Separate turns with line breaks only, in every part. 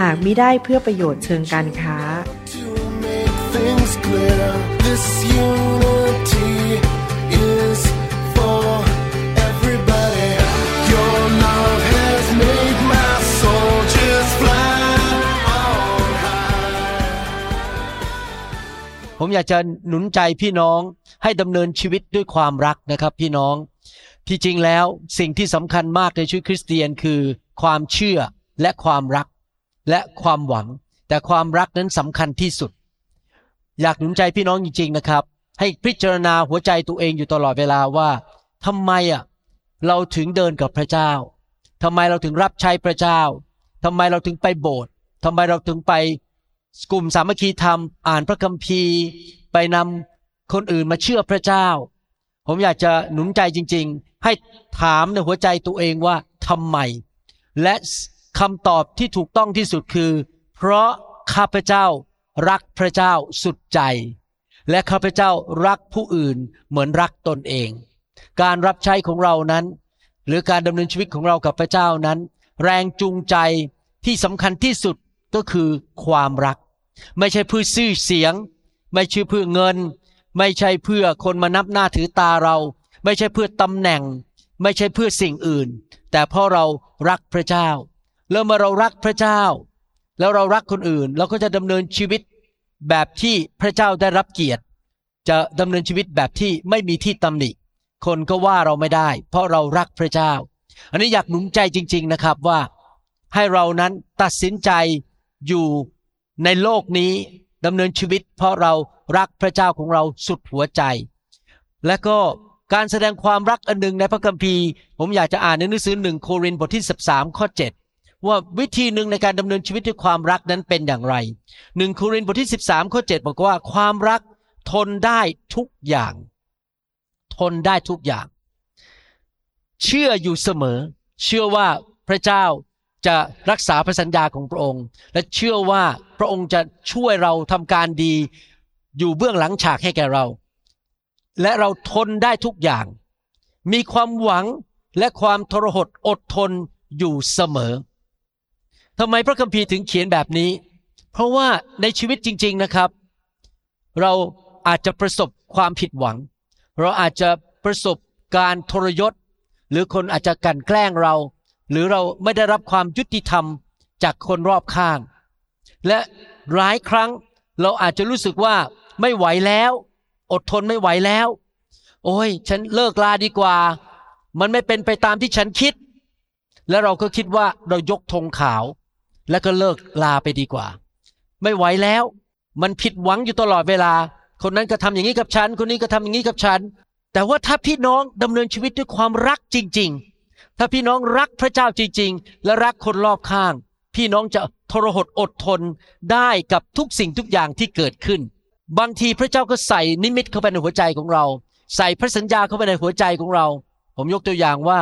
หากมิได้เพื่อประโยชน์เชิงการค้า
ผมอยากจะหนุนใจพี่น้องให้ดำเนินชีวิตด้วยความรักนะครับพี่น้อง ที่จริงแล้วสิ่งที่สำคัญมากในชีวิตคริสเตียนคือความเชื่อและความรัก และความหวัง แต่ความรักนั้นสำคัญที่สุด อยากหนุนใจพี่น้องจริง ๆนะครับ ให้พิจารณาหัวใจตัวเองอยู่ตลอดเวลาว่าทำไมอะเราถึงเดินกับพระเจ้าทำไมเราถึงรับใช้พระเจ้าทำไมเราถึงไปโบสถ์ทำไมเราถึงไปกลุ่มสามัคคีธรรม อ่านพระคัมภีร์ ไปนำคนอื่นมาเชื่อพระเจ้า ผมอยากจะหนุนใจจริง ๆ ให้ถามในหัวใจตัวเองว่าทำไม และ คำตอบที่ถูกต้องที่สุดคือ เพราะข้าพเจ้ารักพระเจ้าสุดใจ และข้าพเจ้ารักผู้อื่นเหมือนรักตนเอง การรับใช้ของเรานั้น หรือการดำเนินชีวิตของเรากับพระเจ้านั้น แรงจูงใจที่สำคัญที่สุดก็คือความรัก ไม่ใช่เพื่อซื้อเสียง ไม่ใช่เพื่อเงิน ไม่ใช่เพื่อคนมานับหน้าถือตาเรา ไม่ใช่เพื่อตำแหน่ง ไม่ใช่เพื่อสิ่งอื่น แต่เพราะเรารักพระเจ้า แล้วเมื่อเรารักพระเจ้า แล้วเรารักคนอื่น เราก็จะดำเนินชีวิตแบบที่พระเจ้าได้รับเกียรติ จะดำเนินชีวิตแบบที่ไม่มีที่ตำหนิ คนก็ว่าเราไม่ได้ เพราะเรารักพระเจ้า อันนี้อยากหนุนใจจริง ๆนะครับว่าให้เรานั้นตัดสินใจอยู่ในโลกนี้ดำเนินชีวิต เพราะเรารักพระเจ้าของเราสุดหัวใจ และก็การแสดงความรักอันหนึ่งในพระคัมภีร์ ผมอยากจะอ่านในหนังสือหนึ่งโครินธ์บทที่ 13 ข้อ7 ว่าวิธีหนึ่งในการดำเนินชีวิตด้วยความรักนั้นเป็นอย่างไรหนึ่งโครินธ์บทที่ 13ข้อ7บอกว่าความรักทนได้ทุกอย่าง ทนได้ทุกอย่าง เชื่ออยู่เสมอ เชื่อว่าพระเจ้าจะรักษาพระสัญญาของพระองค์ และเชื่อว่าพระองค์จะช่วยเราทำการดีอยู่เบื้องหลังฉากให้แก่เรา และเราทนได้ทุกอย่าง มีความหวังและความทรหดอดทนอยู่เสมอ ทำไมพระคัมภีร์ถึงเขียนแบบนี้ เพราะว่าในชีวิตจริง ๆนะครับ เราอาจจะประสบความผิดหวัง เราอาจจะประสบการทรยศ หรือคนอาจจะกลั่นแกล้งเรา หรือเราไม่ได้รับความยุติธรรมจากคนรอบข้าง และหลายครั้งเราอาจจะรู้สึกว่าไม่ไหวแล้ว อดทนไม่ไหวแล้ว โอ้ย ฉันเลิกลาดีกว่า มันไม่เป็นไปตามที่ฉันคิด แล้วเราก็คิดว่าเรายกธงขาว แล้วก็เลิกลาไปดีกว่า ไม่ไหวแล้ว มันผิดหวังอยู่ตลอดเวลา คนนั้นก็ทำอย่างนี้กับฉัน คนนี้ก็ทำอย่างนี้กับฉัน แต่ว่าถ้าพี่น้องดำเนินชีวิตด้วยความรักจริง ๆ ถ้าพี่น้องรักพระเจ้าจริง ๆ และรักคนรอบข้าง พี่น้องจะทรหดอดทนได้กับทุกสิ่งทุกอย่างที่เกิดขึ้น บางทีพระเจ้าก็ใส่นิมิตเข้าไปในหัวใจของเรา ใส่พระสัญญาเข้าไปในหัวใจของเรา ผมยกตัวอย่างว่า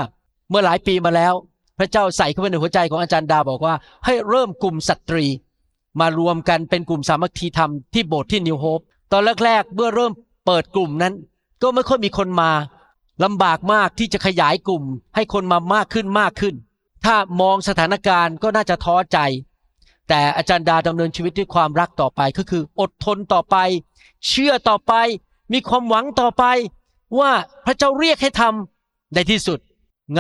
เมื่อหลายปีมาแล้ว พระเจ้าใส่เข้าไปในหัวใจของอาจารย์ดาบอกว่า ให้เริ่มกลุ่มสตรี มารวมกันเป็นกลุ่มสามัคคีธรรมที่โบสถ์ที่นิวโฮปตอนแรกๆเมื่อเริ่มเปิดกลุ่มนั้น ก็ไม่ค่อยมีคนมาลำบากมากที่จะขยายกลุ่ม ให้คนมามากขึ้นมากขึ้น ถ้ามองสถานการณ์ก็น่าจะท้อใจ แต่อาจารย์ดาดำเนินชีวิตด้วยความรักต่อไปก็คือ อดทนต่อไป เชื่อต่อไป มีความหวังต่อไป ว่าพระเจ้าเรียกให้ทำในที่สุด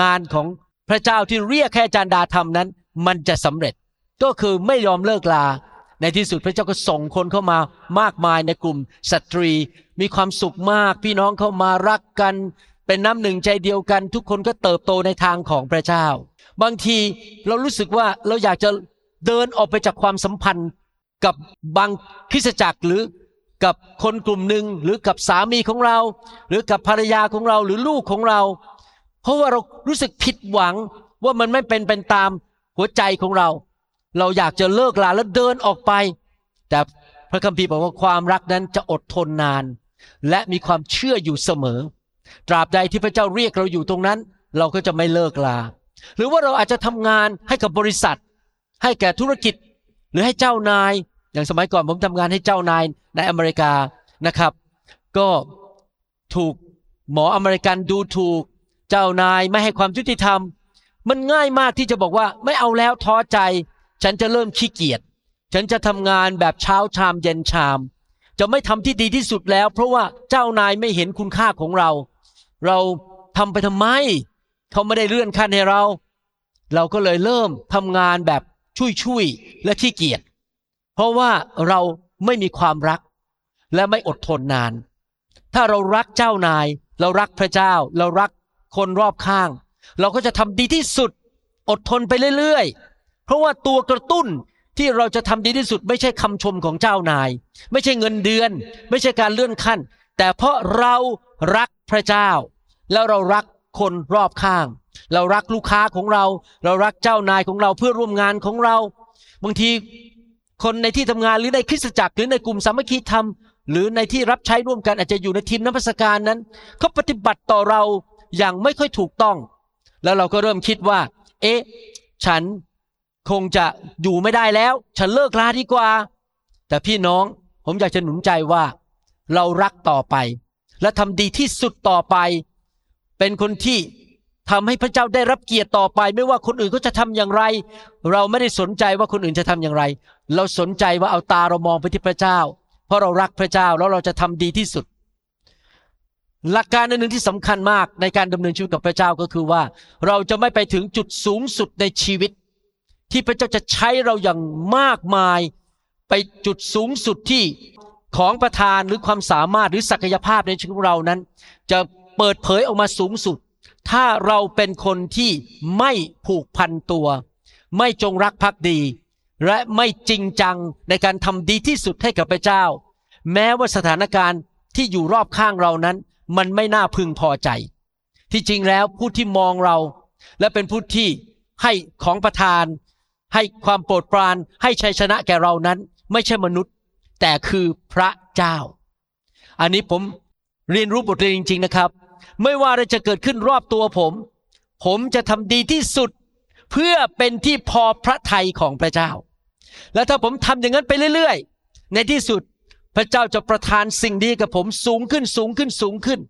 งานของ พระเจ้าที่เรียกให้อาจารดาทำนั้น มันจะสำเร็จก็คือไม่ยอมเลิกลา ในที่สุดพระเจ้าก็ส่งคนเข้ามามากมายในกลุ่มสตรี มีความสุขมาก พี่น้องเข้ามารักกัน เป็นน้ำหนึ่งใจเดียวกัน ทุกคนก็เติบโตในทางของพระเจ้า บางทีเรารู้สึกว่าเราอยากจะเดินออกไปจากความสัมพันธ์กับบางคริสตจักรหรือกับคนกลุ่มหนึ่งหรือกับสามีของเรา หรือกับภรรยาของเราหรือลูกของเรา เพราะว่าเรารู้สึกผิดหวังว่ามันไม่เป็นเป็นตามหัวใจของเรา เราอยากจะเลิกลาแล้วเดินออกไป แต่พระคัมภีร์บอกว่าความรักนั้นจะอดทนนาน และมีความเชื่ออยู่เสมอ ตราบใดที่พระเจ้าเรียกเราอยู่ตรงนั้น เราก็จะไม่เลิกลา หรือว่าเราอาจจะทำงานให้กับบริษัท ให้แก่ธุรกิจหรือให้เจ้านาย อย่างสมัยก่อนผมทำงานให้เจ้านายในอเมริกานะครับ ก็ถูกหมออเมริกันดูถูก เจ้านายไม่ให้ความยุติธรรม มันง่ายมากที่จะบอกว่าไม่เอาแล้วท้อใจ ฉันจะเริ่มขี้เกียจฉันจะทำงานแบบเช้าชามเย็นชาม จะไม่ทำที่ดีที่สุดแล้ว เพราะว่าเจ้านายไม่เห็นคุณค่าของเรา เราทำไปทำไม เขาไม่ได้เลื่อนขั้นให้เรา เราก็เลยเริ่มทำงานแบบชุยๆและขี้เกียจเพราะว่าเราไม่มีความรัก และไม่อดทนนาน ถ้าเรารักเจ้านาย เรารักพระเจ้า เรารัก คนรอบข้าง เราก็จะทำดีที่สุด อดทนไปเรื่อยๆ เพราะว่าตัวกระตุ้นที่เราจะทำดีที่สุด ไม่ใช่คำชมของเจ้านาย ไม่ใช่เงินเดือน ไม่ใช่การเลื่อนขั้น แต่เพราะเรารักพระเจ้า แล้วเรารักคนรอบข้าง เรารักลูกค้าของเรา เรารักเจ้านายของเราเพื่อร่วมงานของเรา บางทีคนในที่ทำงานหรือในคริสตจักรหรือในกลุ่มสามัคคีธรรม หรือในที่รับใช้ร่วมกันอาจจะอยู่ในทีมนักพัสการนั้นเขาปฏิบัติต่อเรา อย่างไม่ค่อยถูกต้อง แล้วเราก็เริ่มคิดว่า เอ๊ะ ฉันคงจะอยู่ไม่ได้แล้ว ฉันเลิกลาดีกว่า แต่พี่น้องผมอยากจะหนุนใจว่า เรารักต่อไป และทำดีที่สุดต่อไป เป็นคนที่ทำให้พระเจ้าได้รับเกียรติต่อไป ไม่ว่าคนอื่นเขาจะทำอย่างไร เราไม่ได้สนใจว่าคนอื่นจะทำอย่างไร เราสนใจว่าเอาตาเรามองไปที่พระเจ้า เพราะเรารักพระเจ้าแล้วเราจะทำดีที่สุด หลักการหนึ่งที่สำคัญมากในการดำเนินชีวิตกับพระเจ้าก็คือว่า เราจะไม่ไปถึงจุดสูงสุดในชีวิต ที่พระเจ้าจะใช้เราอย่างมากมาย ไปจุดสูงสุดที่ของประทานหรือความสามารถหรือศักยภาพในชีวิตของเรานั้น จะเปิดเผยออกมาสูงสุด ถ้าเราเป็นคนที่ไม่ผูกพันตัว ไม่จงรักภักดี และไม่จริงจังในการทำดีที่สุดให้กับพระเจ้า แม้ว่าสถานการณ์ที่อยู่รอบข้างเรานั้น มันไม่น่าพึงพอใจ ที่จริงแล้วผู้ที่มองเรา และเป็นผู้ที่ให้ของประทาน ให้ความโปรดปราน ให้ชัยชนะแก่เรานั้น ไม่ใช่มนุษย์ แต่คือพระเจ้า อันนี้ผมเรียนรู้บทเรียนจริง ๆนะครับ ไม่ว่าอะไรจะเกิดขึ้นรอบตัวผม ผมจะทำดีที่สุด เพื่อเป็นที่พอพระทัยของพระเจ้า และถ้าผมทำอย่างนั้นไปเรื่อย ๆ ในที่สุด พระเจ้าจะประทานสิ่งดีกับผมสูงขึ้นสูงขึ้นสูงขึ้น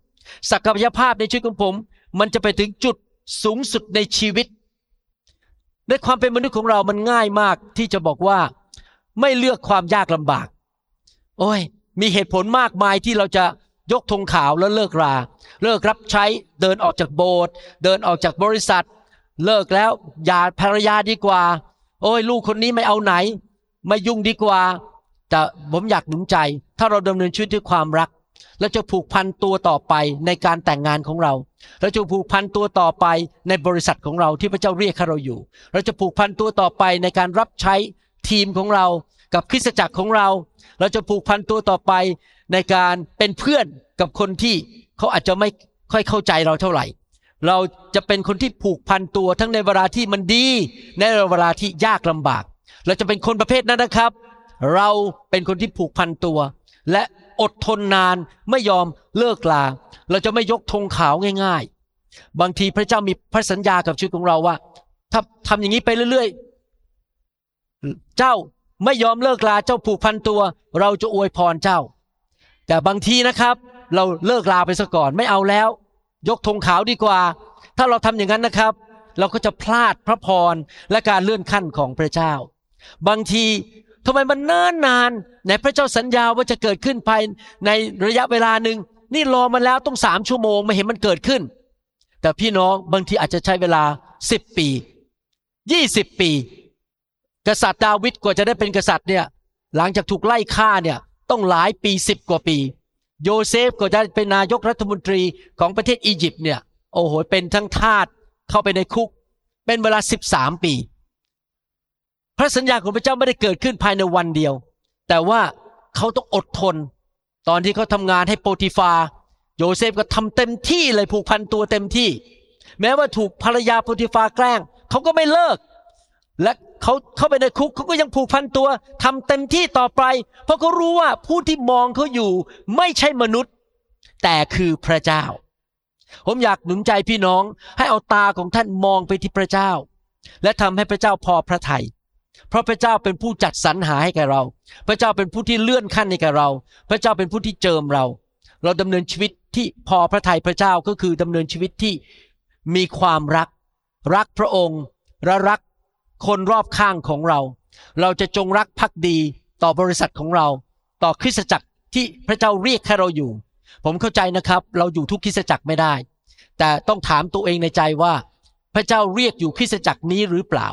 ศักยภาพในชีวิตของผม มันจะไปถึงจุดสูงสุดในชีวิต ในความเป็นมนุษย์ของเรามันง่ายมากที่จะบอกว่าไม่เลือกความยากลำบาก โอ้ย มีเหตุผลมากมายที่เราจะยกธงขาวแล้วเลิกรา เลิกรับใช้เดินออกจากโบสถ์เดินออกจากบริษัท เลิกแล้วอย่าภรรยาดีกว่า โอ้ย ลูกคนนี้ไม่เอาไหน ไม่ยุ่งดีกว่า แต่ผมอยากหนุนใจ ถ้าเราดำเนินชีวิตด้วยความรักเราจะผูกพันตัวต่อไปในการแต่งงานของเรา เราจะผูกพันตัวต่อไปในบริษัทของเราที่พระเจ้าเรียกให้เราอยู่ เราจะผูกพันตัวต่อไปในการรับใช้ทีมของเรา กับคริสตจักรของเรา เราจะผูกพันตัวต่อไปในการเป็นเพื่อนกับคนที่เขาอาจจะไม่ค่อยเข้าใจเราเท่าไหร่ เราจะเป็นคนที่ผูกพันตัวทั้งในเวลาที่มันดี ในเวลาที่ยากลำบาก เราจะเป็นคนประเภทนั้นนะครับ เราเป็นคนที่ผูกพันตัว และอดทนนานไม่ยอมเลิกลา เราจะไม่ยกธงขาวง่าย ๆ บางทีพระเจ้ามีพระสัญญากับชีวิตของเราว่า ถ้าทำอย่างนี้ไปเรื่อยๆ เจ้าไม่ยอมเลิกลาเจ้าผูกพันตัว เราจะอวยพรเจ้า แต่บางทีนะครับ เราเลิกลาไปซะก่อนไม่เอาแล้ว ยกธงขาวดีกว่า ถ้าเราทำอย่างนั้นนะครับ เราก็จะพลาดพระพรและการเลื่อนขั้นของพระเจ้า บางที ทำไมมันเนิ่นนานในพระเจ้าสัญญาว่าจะเกิดขึ้นภายในระยะเวลาหนึ่งนี่รอมาแล้วต้องสามชั่วโมงไม่เห็นมันเกิดขึ้น แต่พี่น้องบางทีอาจจะใช้เวลาสิบปียี่สิบปี กษัตริย์ดาวิดกว่าจะได้เป็นกษัตริย์เนี่ยหลังจากถูกไล่ฆ่าเนี่ยต้องหลายปีสิบกว่าปี โยเซฟก็จะเป็นนายกรัฐมนตรีของประเทศอียิปต์เนี่ยโอ้โหเป็นทั้งทาสเข้าไปในคุก เป็นเวลาสิบสามปี พระสัญญาของพระเจ้าไม่ได้เกิดขึ้นภายในวันเดียว แต่ว่าเขาต้องอดทน ตอนที่เขาทำงานให้โปรติฟา โยเซฟก็ทำเต็มที่เลยผูกพันตัวเต็มที่ แม้ว่าถูกภรรยาโปรติฟาแกล้งเขาก็ไม่เลิก และเขาเข้าไปในคุกเขาก็ยังผูกพันตัวทำเต็มที่ต่อไป เพราะเขารู้ว่าผู้ที่มองเขาอยู่ไม่ใช่มนุษย์ แต่คือพระเจ้า ผมอยากหนุนใจพี่น้องให้เอาตาของท่านมองไปที่พระเจ้า และทำให้พระเจ้าพอพระทยัย เพราะพระเจ้าเป็นผู้จัดสรรหาให้แก่เรา พระเจ้าเป็นผู้ที่เลื่อนขั้นให้แก่เรา พระเจ้าเป็นผู้ที่เจิมเรา เราดำเนินชีวิตที่พอพระทัยพระเจ้าก็คือดำเนินชีวิตที่มีความรัก รักพระองค์และรักคนรอบข้างของเรา เราจะจงรักภักดีต่อบริษัทของเรา ต่อคริสตจักรที่พระเจ้าเรียกให้เราอยู่ ผมเข้าใจนะครับ เราอยู่ทุกคริสตจักรไม่ได้ แต่ต้องถามตัวเองในใจว่า พระเจ้าเรียกอยู่คริสตจักรนี้หรือเปล่า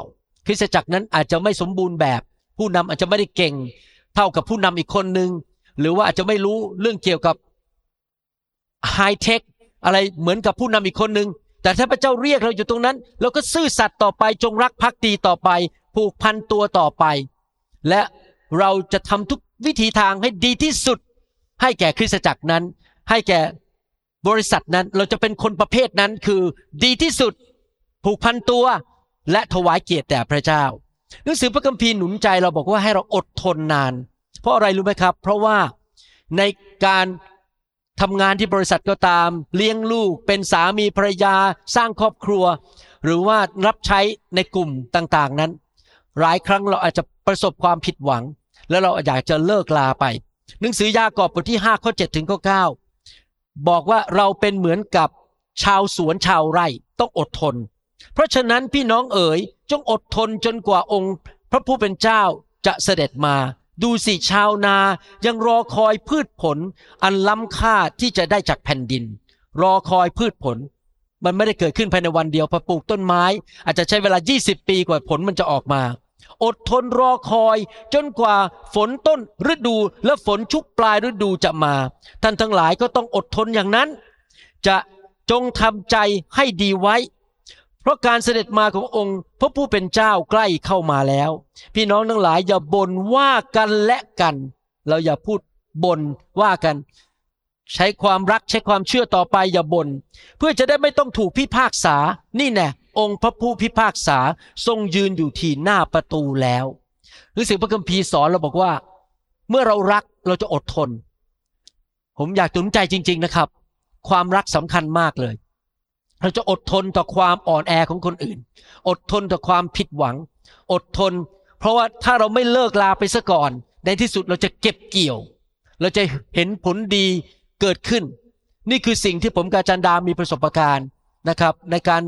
คริสตจักรนั้นอาจจะไม่สมบูรณ์แบบ ผู้นำอาจจะไม่ได้เก่ง เท่ากับผู้นำอีกคนหนึ่งหรือว่าอาจจะไม่รู้เรื่องเกี่ยวกับไฮเทคอะไรเหมือนกับผู้นำอีกคนหนึ่งแต่ถ้าพระเจ้าเรียกเราอยู่ตรงนั้นเราก็ซื่อสัตย์ต่อไปจงรักภักดีต่อไป ผูกพันตัวต่อไป และเราจะทำทุกวิธีทางให้ดีที่สุด ให้แก่คริสตจักรนั้น ให้แก่บริษัทนั้นเราจะเป็นคนประเภทนั้นคือดีที่สุด ผูกพันตัว และถวายเกียรติแด่พระเจ้า หนังสือพระคัมภีร์หนุนใจเราบอกว่าให้เราอดทนนาน เพราะอะไรรู้ไหมครับ เพราะว่าในการทำงานที่บริษัทก็ตาม เลี้ยงลูก เป็นสามีภรรยา สร้างครอบครัว หรือว่ารับใช้ในกลุ่มต่างๆนั้น หลายครั้งเราอาจจะประสบความผิดหวัง แล้วเราอยากจะเลิกลาไป หนังสือยากอบบทที่5ข้อ7ถึงข้อ9บอกว่าเราเป็นเหมือนกับชาวสวนชาวไร่ต้องอดทน เพราะฉะนั้นพี่น้องเอ๋ยจงอดทนจนกว่าองค์พระผู้เป็นเจ้าจะเสด็จมา ดูสิชาวนายังรอคอยพืชผล อันล้ำค่าที่จะได้จากแผ่นดิน รอคอยพืชผล มันไม่ได้เกิดขึ้นภายในวันเดียวพอปลูกต้นไม้ อาจจะใช้เวลา 20 ปีกว่าผลมันจะออกมา อดทนรอคอยจนกว่าฝนต้นฤดูและฝนชุกปลายฤดูจะมา ท่านทั้งหลายก็ต้องอดทนอย่างนั้น จะจงทำใจให้ดีไว้ เพราะการเสด็จมาขององค์พระผู้เป็นเจ้าใกล้เข้ามาแล้ว พี่น้องทั้งหลายอย่าบ่นว่ากันและกัน เราอย่าพูดบ่นว่ากัน ใช้ความรักใช้ความเชื่อต่อไปอย่าบน่นเพื่อจะได้ไม่ต้องถูกพิพากษา นี่แน่องค์พระผู้พิพากษาทรงยืนอยู่ที่หน้าประตูแล้วหรือสิ่งพระคัมภีร์สอนเราบอกว่า เมื่อเรารักเราจะอดทน ผมอยากตุนใจจริง ๆนะครับ ความรักสำคัญมากเลย เราจะอดทนต่อความอ่อนแอของคนอื่น อดทนต่อความผิดหวัง อดทน เพราะว่าถ้าเราไม่เลิกลาไปซะก่อน ในที่สุดเราจะเก็บเกี่ยว เราจะเห็นผลดีเกิดขึ้น นี่คือสิ่งที่ผมกาจารย์ดามีประสบการณ์นะครับ ในการ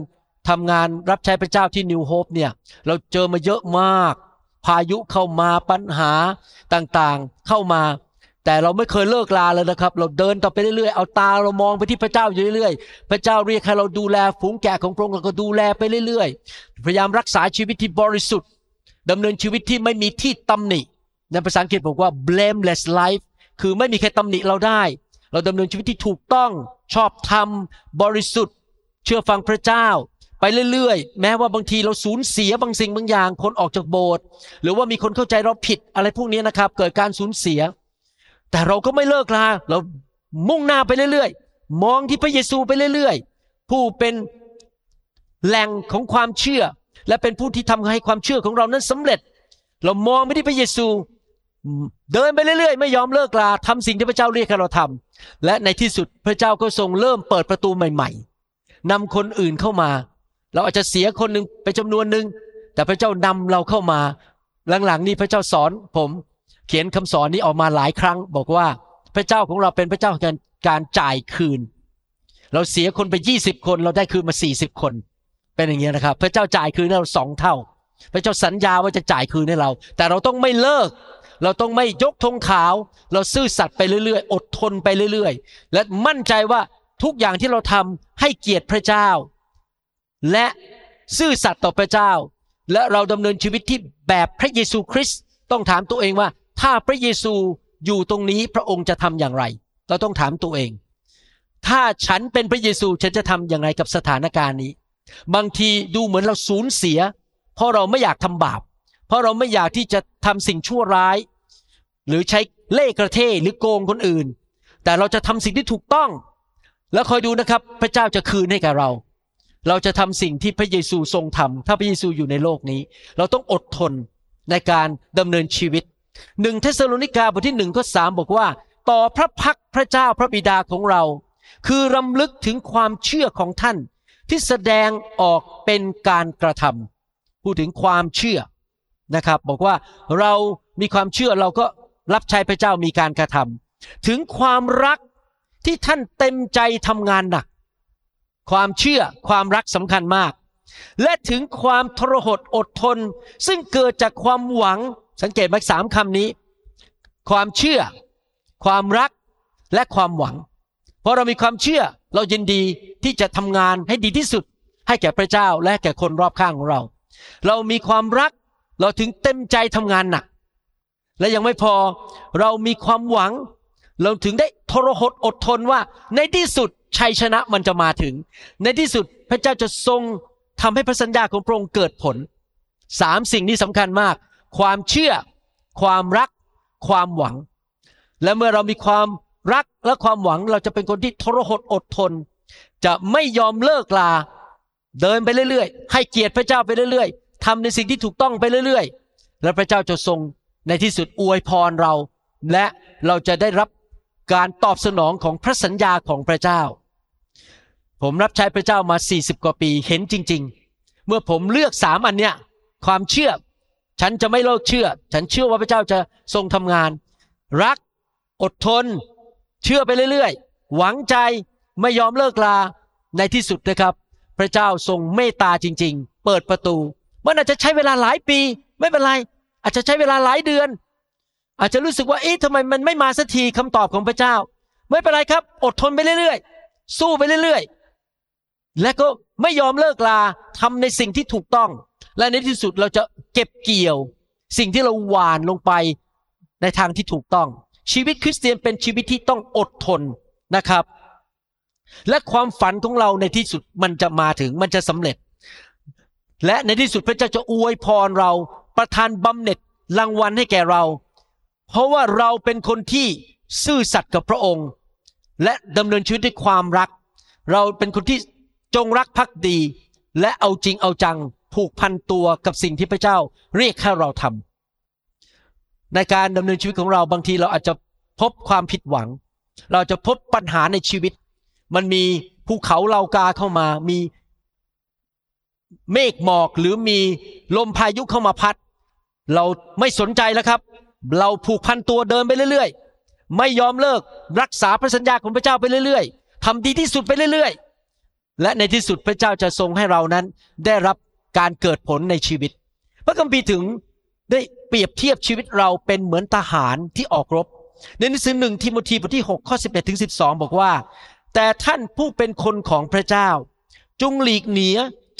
ทำงานรับใช้พระเจ้าที่นิวโฮปเนี่ย เราเจอมาเยอะมาก พายุเข้ามาปัญหาต่างๆ เข้ามา แต่เราไม่เคยเลิกลาเลยนะครับ เราเดินต่อไปเรื่อยๆ เอาตาเรามองไปที่พระเจ้าอยู่เรื่อยๆ พระเจ้าเรียกให้เราดูแลฝูงแกะของพระองค์เราก็ดูแลไปเรื่อยๆ พยายามรักษาชีวิตที่บริสุทธิ์ดำเนินชีวิตที่ไม่มีที่ตำหนิ ในภาษาอังกฤษบอกว่า blameless life คือไม่มีใครตำหนิเราได้ เราดำเนินชีวิตที่ถูกต้องชอบธรรมบริสุทธิ์ เชื่อฟังพระเจ้า ไปเรื่อยๆ แม้ว่าบางทีเราสูญเสียบางสิ่งบางอย่าง คนออกจากโบสถ์หรือว่ามีคนเข้าใจเราผิดอะไรพวกนี้นะครับ เกิดการสูญเสีย แต่เราก็ไม่เลิกลาเรามุ่งหน้าไปเรื่อยๆ มองที่พระเยซูไปเรื่อยๆ ผู้เป็นแหล่งของความเชื่อ และเป็นผู้ที่ทำให้ความเชื่อของเรานั้นสำเร็จ เรามองไปที่พระเยซู เดินไปเรื่อยๆ ไม่ยอมเลิกลาทำสิ่งที่พระเจ้าเรียกให้เราทำและในที่สุดพระเจ้าก็ทรงเริ่มเปิดประตูใหม่ ๆนำคนอื่นเข้ามา เราอาจจะเสียคนหนึ่งไปจำนวนหนึ่งแต่พระเจ้านำเราเข้ามา หลังๆ นี้พระเจ้าสอนผม เขียนคำสอนนี้ออกมาหลายครั้ง บอกว่าพระเจ้าของเราเป็นพระเจ้าการการจ่ายคืน เราเสียคนไปยี่สิบคน เราได้คืนมาสี่สิบคน เป็นอย่างนี้นะครับ พระเจ้าจ่ายคืนให้เราสองเท่า พระเจ้าสัญญาว่าจะจ่ายคืนให้เรา แต่เราต้องไม่เลิก เราต้องไม่ยกธงขาว เราซื่อสัตย์ไปเรื่อยๆ อดทนไปเรื่อยๆ และมั่นใจว่าทุกอย่างที่เราทำให้เกียรติพระเจ้า และซื่อสัตย์ต่อพระเจ้า และเราดำเนินชีวิตที่แบบพระเยซูคริสต์ต้องถามตัวเองว่า ถ้าพระเยซูอยู่ตรงนี้พระองค์จะทำอย่างไร เราต้องถามตัวเอง ถ้าฉันเป็นพระเยซูฉันจะทำอย่างไรกับสถานการณ์นี้ บางทีดูเหมือนเราสูญเสีย เพราะเราไม่อยากทำบาป เพราะเราไม่อยากที่จะทำสิ่งชั่วร้าย หรือใช้เล่กระเทยหรือโกงคนอื่น แต่เราจะทำสิ่งที่ถูกต้อง แล้วคอยดูนะครับ พระเจ้าจะคืนให้กับเรา เราจะทำสิ่งที่พระเยซูทรงทำถ้าพระเยซูอยู่ในโลกนี้ เราต้องอดทนในการดำเนินชีวิต หนึ่งเทสโลนิกาบทที่หนึ่งข้อสามบอกว่า ต่อพระพักพระเจ้าพระบิดาของเรา คือรำลึกถึงความเชื่อของท่านที่แสดงออกเป็นการกระทำพูดถึงความเชื่อนะครับ บอกว่าเรามีความเชื่อเราก็รับใช้พระเจ้ามีการกระทำถึงความรักที่ท่านเต็มใจทำงานหนัก ความเชื่อความรักสำคัญมาก และถึงความทรหดอดทน ซึ่งเกิดจากความหวัง สังเกตไหมสามคำนี้ ความเชื่อ ความรักและความหวัง เพราะเรามีความเชื่อเรายินดีที่จะทำงานให้ดีที่สุด ให้แก่พระเจ้าและแก่คนรอบข้างของเรา เรามีความรักเราถึงเต็มใจทำงานหนัก และยังไม่พอเรามีความหวัง เราถึงได้ทรหดอดทนว่า ในที่สุดชัยชนะมันจะมาถึง ในที่สุดพระเจ้าจะทรงทำให้พระสัญญาของพระองค์เกิดผลสามสิ่งนี้สำคัญมาก ความเชื่อ ความรัก ความหวัง และเมื่อเรามีความรักและความหวังเราจะเป็นคนที่ทรหดอดทน จะไม่ยอมเลิกลา เดินไปเรื่อยๆ ให้เกียรติพระเจ้าไปเรื่อยๆทำในสิ่งที่ถูกต้องไปเรื่อยๆ และพระเจ้าจะทรงในที่สุดอวยพรเรา และเราจะได้รับการตอบสนองของพระสัญญาของพระเจ้า ผมรับใช้พระเจ้ามา 40 กว่าปีเห็นจริง ๆ เมื่อผมเลือกสามอันเนี้ยความเชื่อ ฉันจะไม่เลิกเชื่อ ฉันเชื่อว่าพระเจ้าจะทรงทำงาน รักอดทน เชื่อไปเรื่อยๆ หวังใจไม่ยอมเลิกลาในที่สุดนะครับ พระเจ้าทรงเมตตาจริง ๆ เปิดประตู มันอาจจะใช้เวลาหลายปี ไม่เป็นไร อาจจะใช้เวลาหลายเดือน อาจจะรู้สึกว่าเอ๊ะทำไมมันไม่มาสักทีคำตอบของพระเจ้า ไม่เป็นไรครับ อดทนไปเรื่อยๆ สู้ไปเรื่อยๆ และก็ไม่ยอมเลิกลาทำในสิ่งที่ถูกต้อง และในที่สุดเราจะเก็บเกี่ยว สิ่งที่เราหวานลงไปในทางที่ถูกต้อง ชีวิตคริสเตียนเป็นชีวิตที่ต้องอดทนนะครับ และความฝันของเราในที่สุดมันจะมาถึงมันจะสำเร็จ และในที่สุดพระเจ้าจะอวยพรเราประทานบำเหน็จรางวัลให้แก่เรา เพราะว่าเราเป็นคนที่ซื่อสัตย์กับพระองค์ และดำเนินชีวิตด้วยความรัก เราเป็นคนที่จงรักภักดี และเอาจริงเอาจัง ผูกพันตัวกับสิ่งที่พระเจ้าเรียกให้เราทำในการดำเนินชีวิตของเราบางทีเราอาจจะพบความผิดหวัง เราจะพบปัญหาในชีวิต มันมีภูเขาเหล่ากาเข้ามา มีเมฆหมอกหรือมีลมพายุเข้ามาพัด เราไม่สนใจแล้วครับ เราผูกพันตัวเดินไปเรื่อย ๆ ไม่ยอมเลิกรักษาพระสัญญาของพระเจ้าไปเรื่อย ๆทำดีที่สุดไปเรื่อย ๆ และในที่สุดพระเจ้าจะทรงให้เรานั้นได้รับ การเกิดผลในชีวิต พระคัมภีร์ถึงได้เปรียบเทียบชีวิตเราเป็นเหมือนทหารที่ออกรบ ในหนังสือหนึ่งทิโมธีบทที่6ข้อ11ถึง12 บอกว่า แต่ท่านผู้เป็นคนของพระเจ้า จงหลีกหนี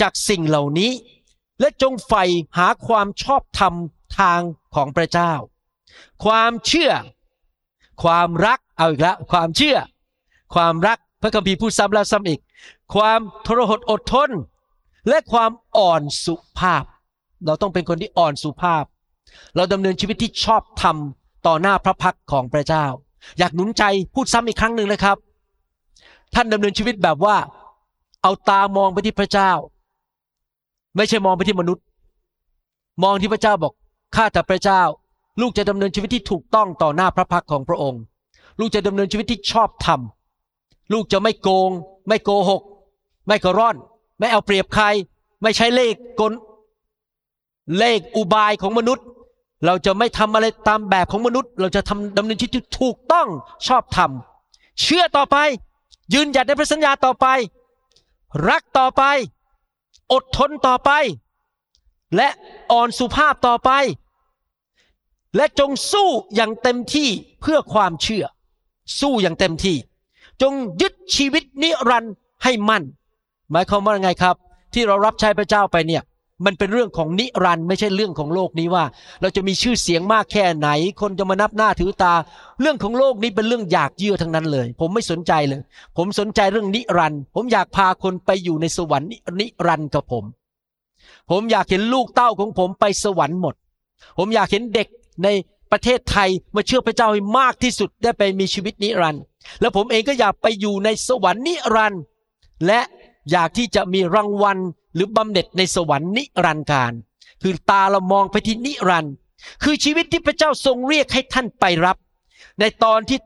จากสิ่งเหล่านี้ และจงใฝ่หาความชอบธรรมทางของพระเจ้า ความเชื่อ ความรักเอาอีกแล้วความเชื่อ ความรักพระคัมภีร์พูดซ้ำแล้วซ้ำอีก ความทรหดอดทน และความอ่อนสุภาพ เราต้องเป็นคนที่อ่อนสุภาพ เราดำเนินชีวิตที่ชอบธรรมต่อหน้าพระพักของพระเจ้า อยากหนุนใจพูดซ้ำอีกครั้งหนึ่งนะครับ ท่านดำเนินชีวิตแบบว่า เอาตามองไปที่พระเจ้า ไม่ใช่มองไปที่มนุษย์ มองที่พระเจ้าบอกข้าแต่พระเจ้า ลูกจะดำเนินชีวิตที่ถูกต้องต่อหน้าพระพักของพระองค์ ลูกจะดำเนินชีวิตที่ชอบธรรมลูกจะไม่โกง ไม่โกหก ไม่กระร่อน ไม่เอาเปรียบใคร ไม่ใช้เลขกลเลขอุบายของมนุษย์ เราจะไม่ทำอะไรตามแบบของมนุษย์ เราจะทำดำเนินชีวิตถูกต้องชอบธรรมเชื่อต่อไป ยืนหยัดในพระสัญญาต่อไป รักต่อไป อดทนต่อไป และอ่อนสุภาพต่อไป และจงสู้อย่างเต็มที่เพื่อความเชื่อ สู้อย่างเต็มที่ จงยึดชีวิตนิรันดร์ให้มั่น หมายความว่าไงครับ ที่เรารับใช้พระเจ้าไปเนี่ยมันเป็นเรื่องของนิรันด์ไม่ใช่เรื่องของโลกนี้ว่า เราจะมีชื่อเสียงมากแค่ไหน คนจะมานับหน้าถือตา เรื่องของโลกนี้เป็นเรื่องอยากเยื่อทั้งนั้นเลย ผมไม่สนใจเลย ผมสนใจเรื่องนิรันด์ผมอยากพาคนไปอยู่ในสวรรค์นิรันด์กับผม ผมอยากเห็นลูกเต้าของผมไปสวรรค์หมด ผมอยากเห็นเด็กในประเทศไทยมาเชื่อพระเจ้าให้มากที่สุดได้ไปมีชีวิตนิรันด์แล้วผมเองก็อยากไปอยู่ในสวรรค์นิรันด์และ อยากที่จะมีรางวัลหรือบำเหน็จในสวรรค์นิรันดร์การ คือตาเรามองไปที่นิรันดร์คือชีวิตที่พระเจ้าทรงเรียกให้ท่านไปรับ ในตอนที่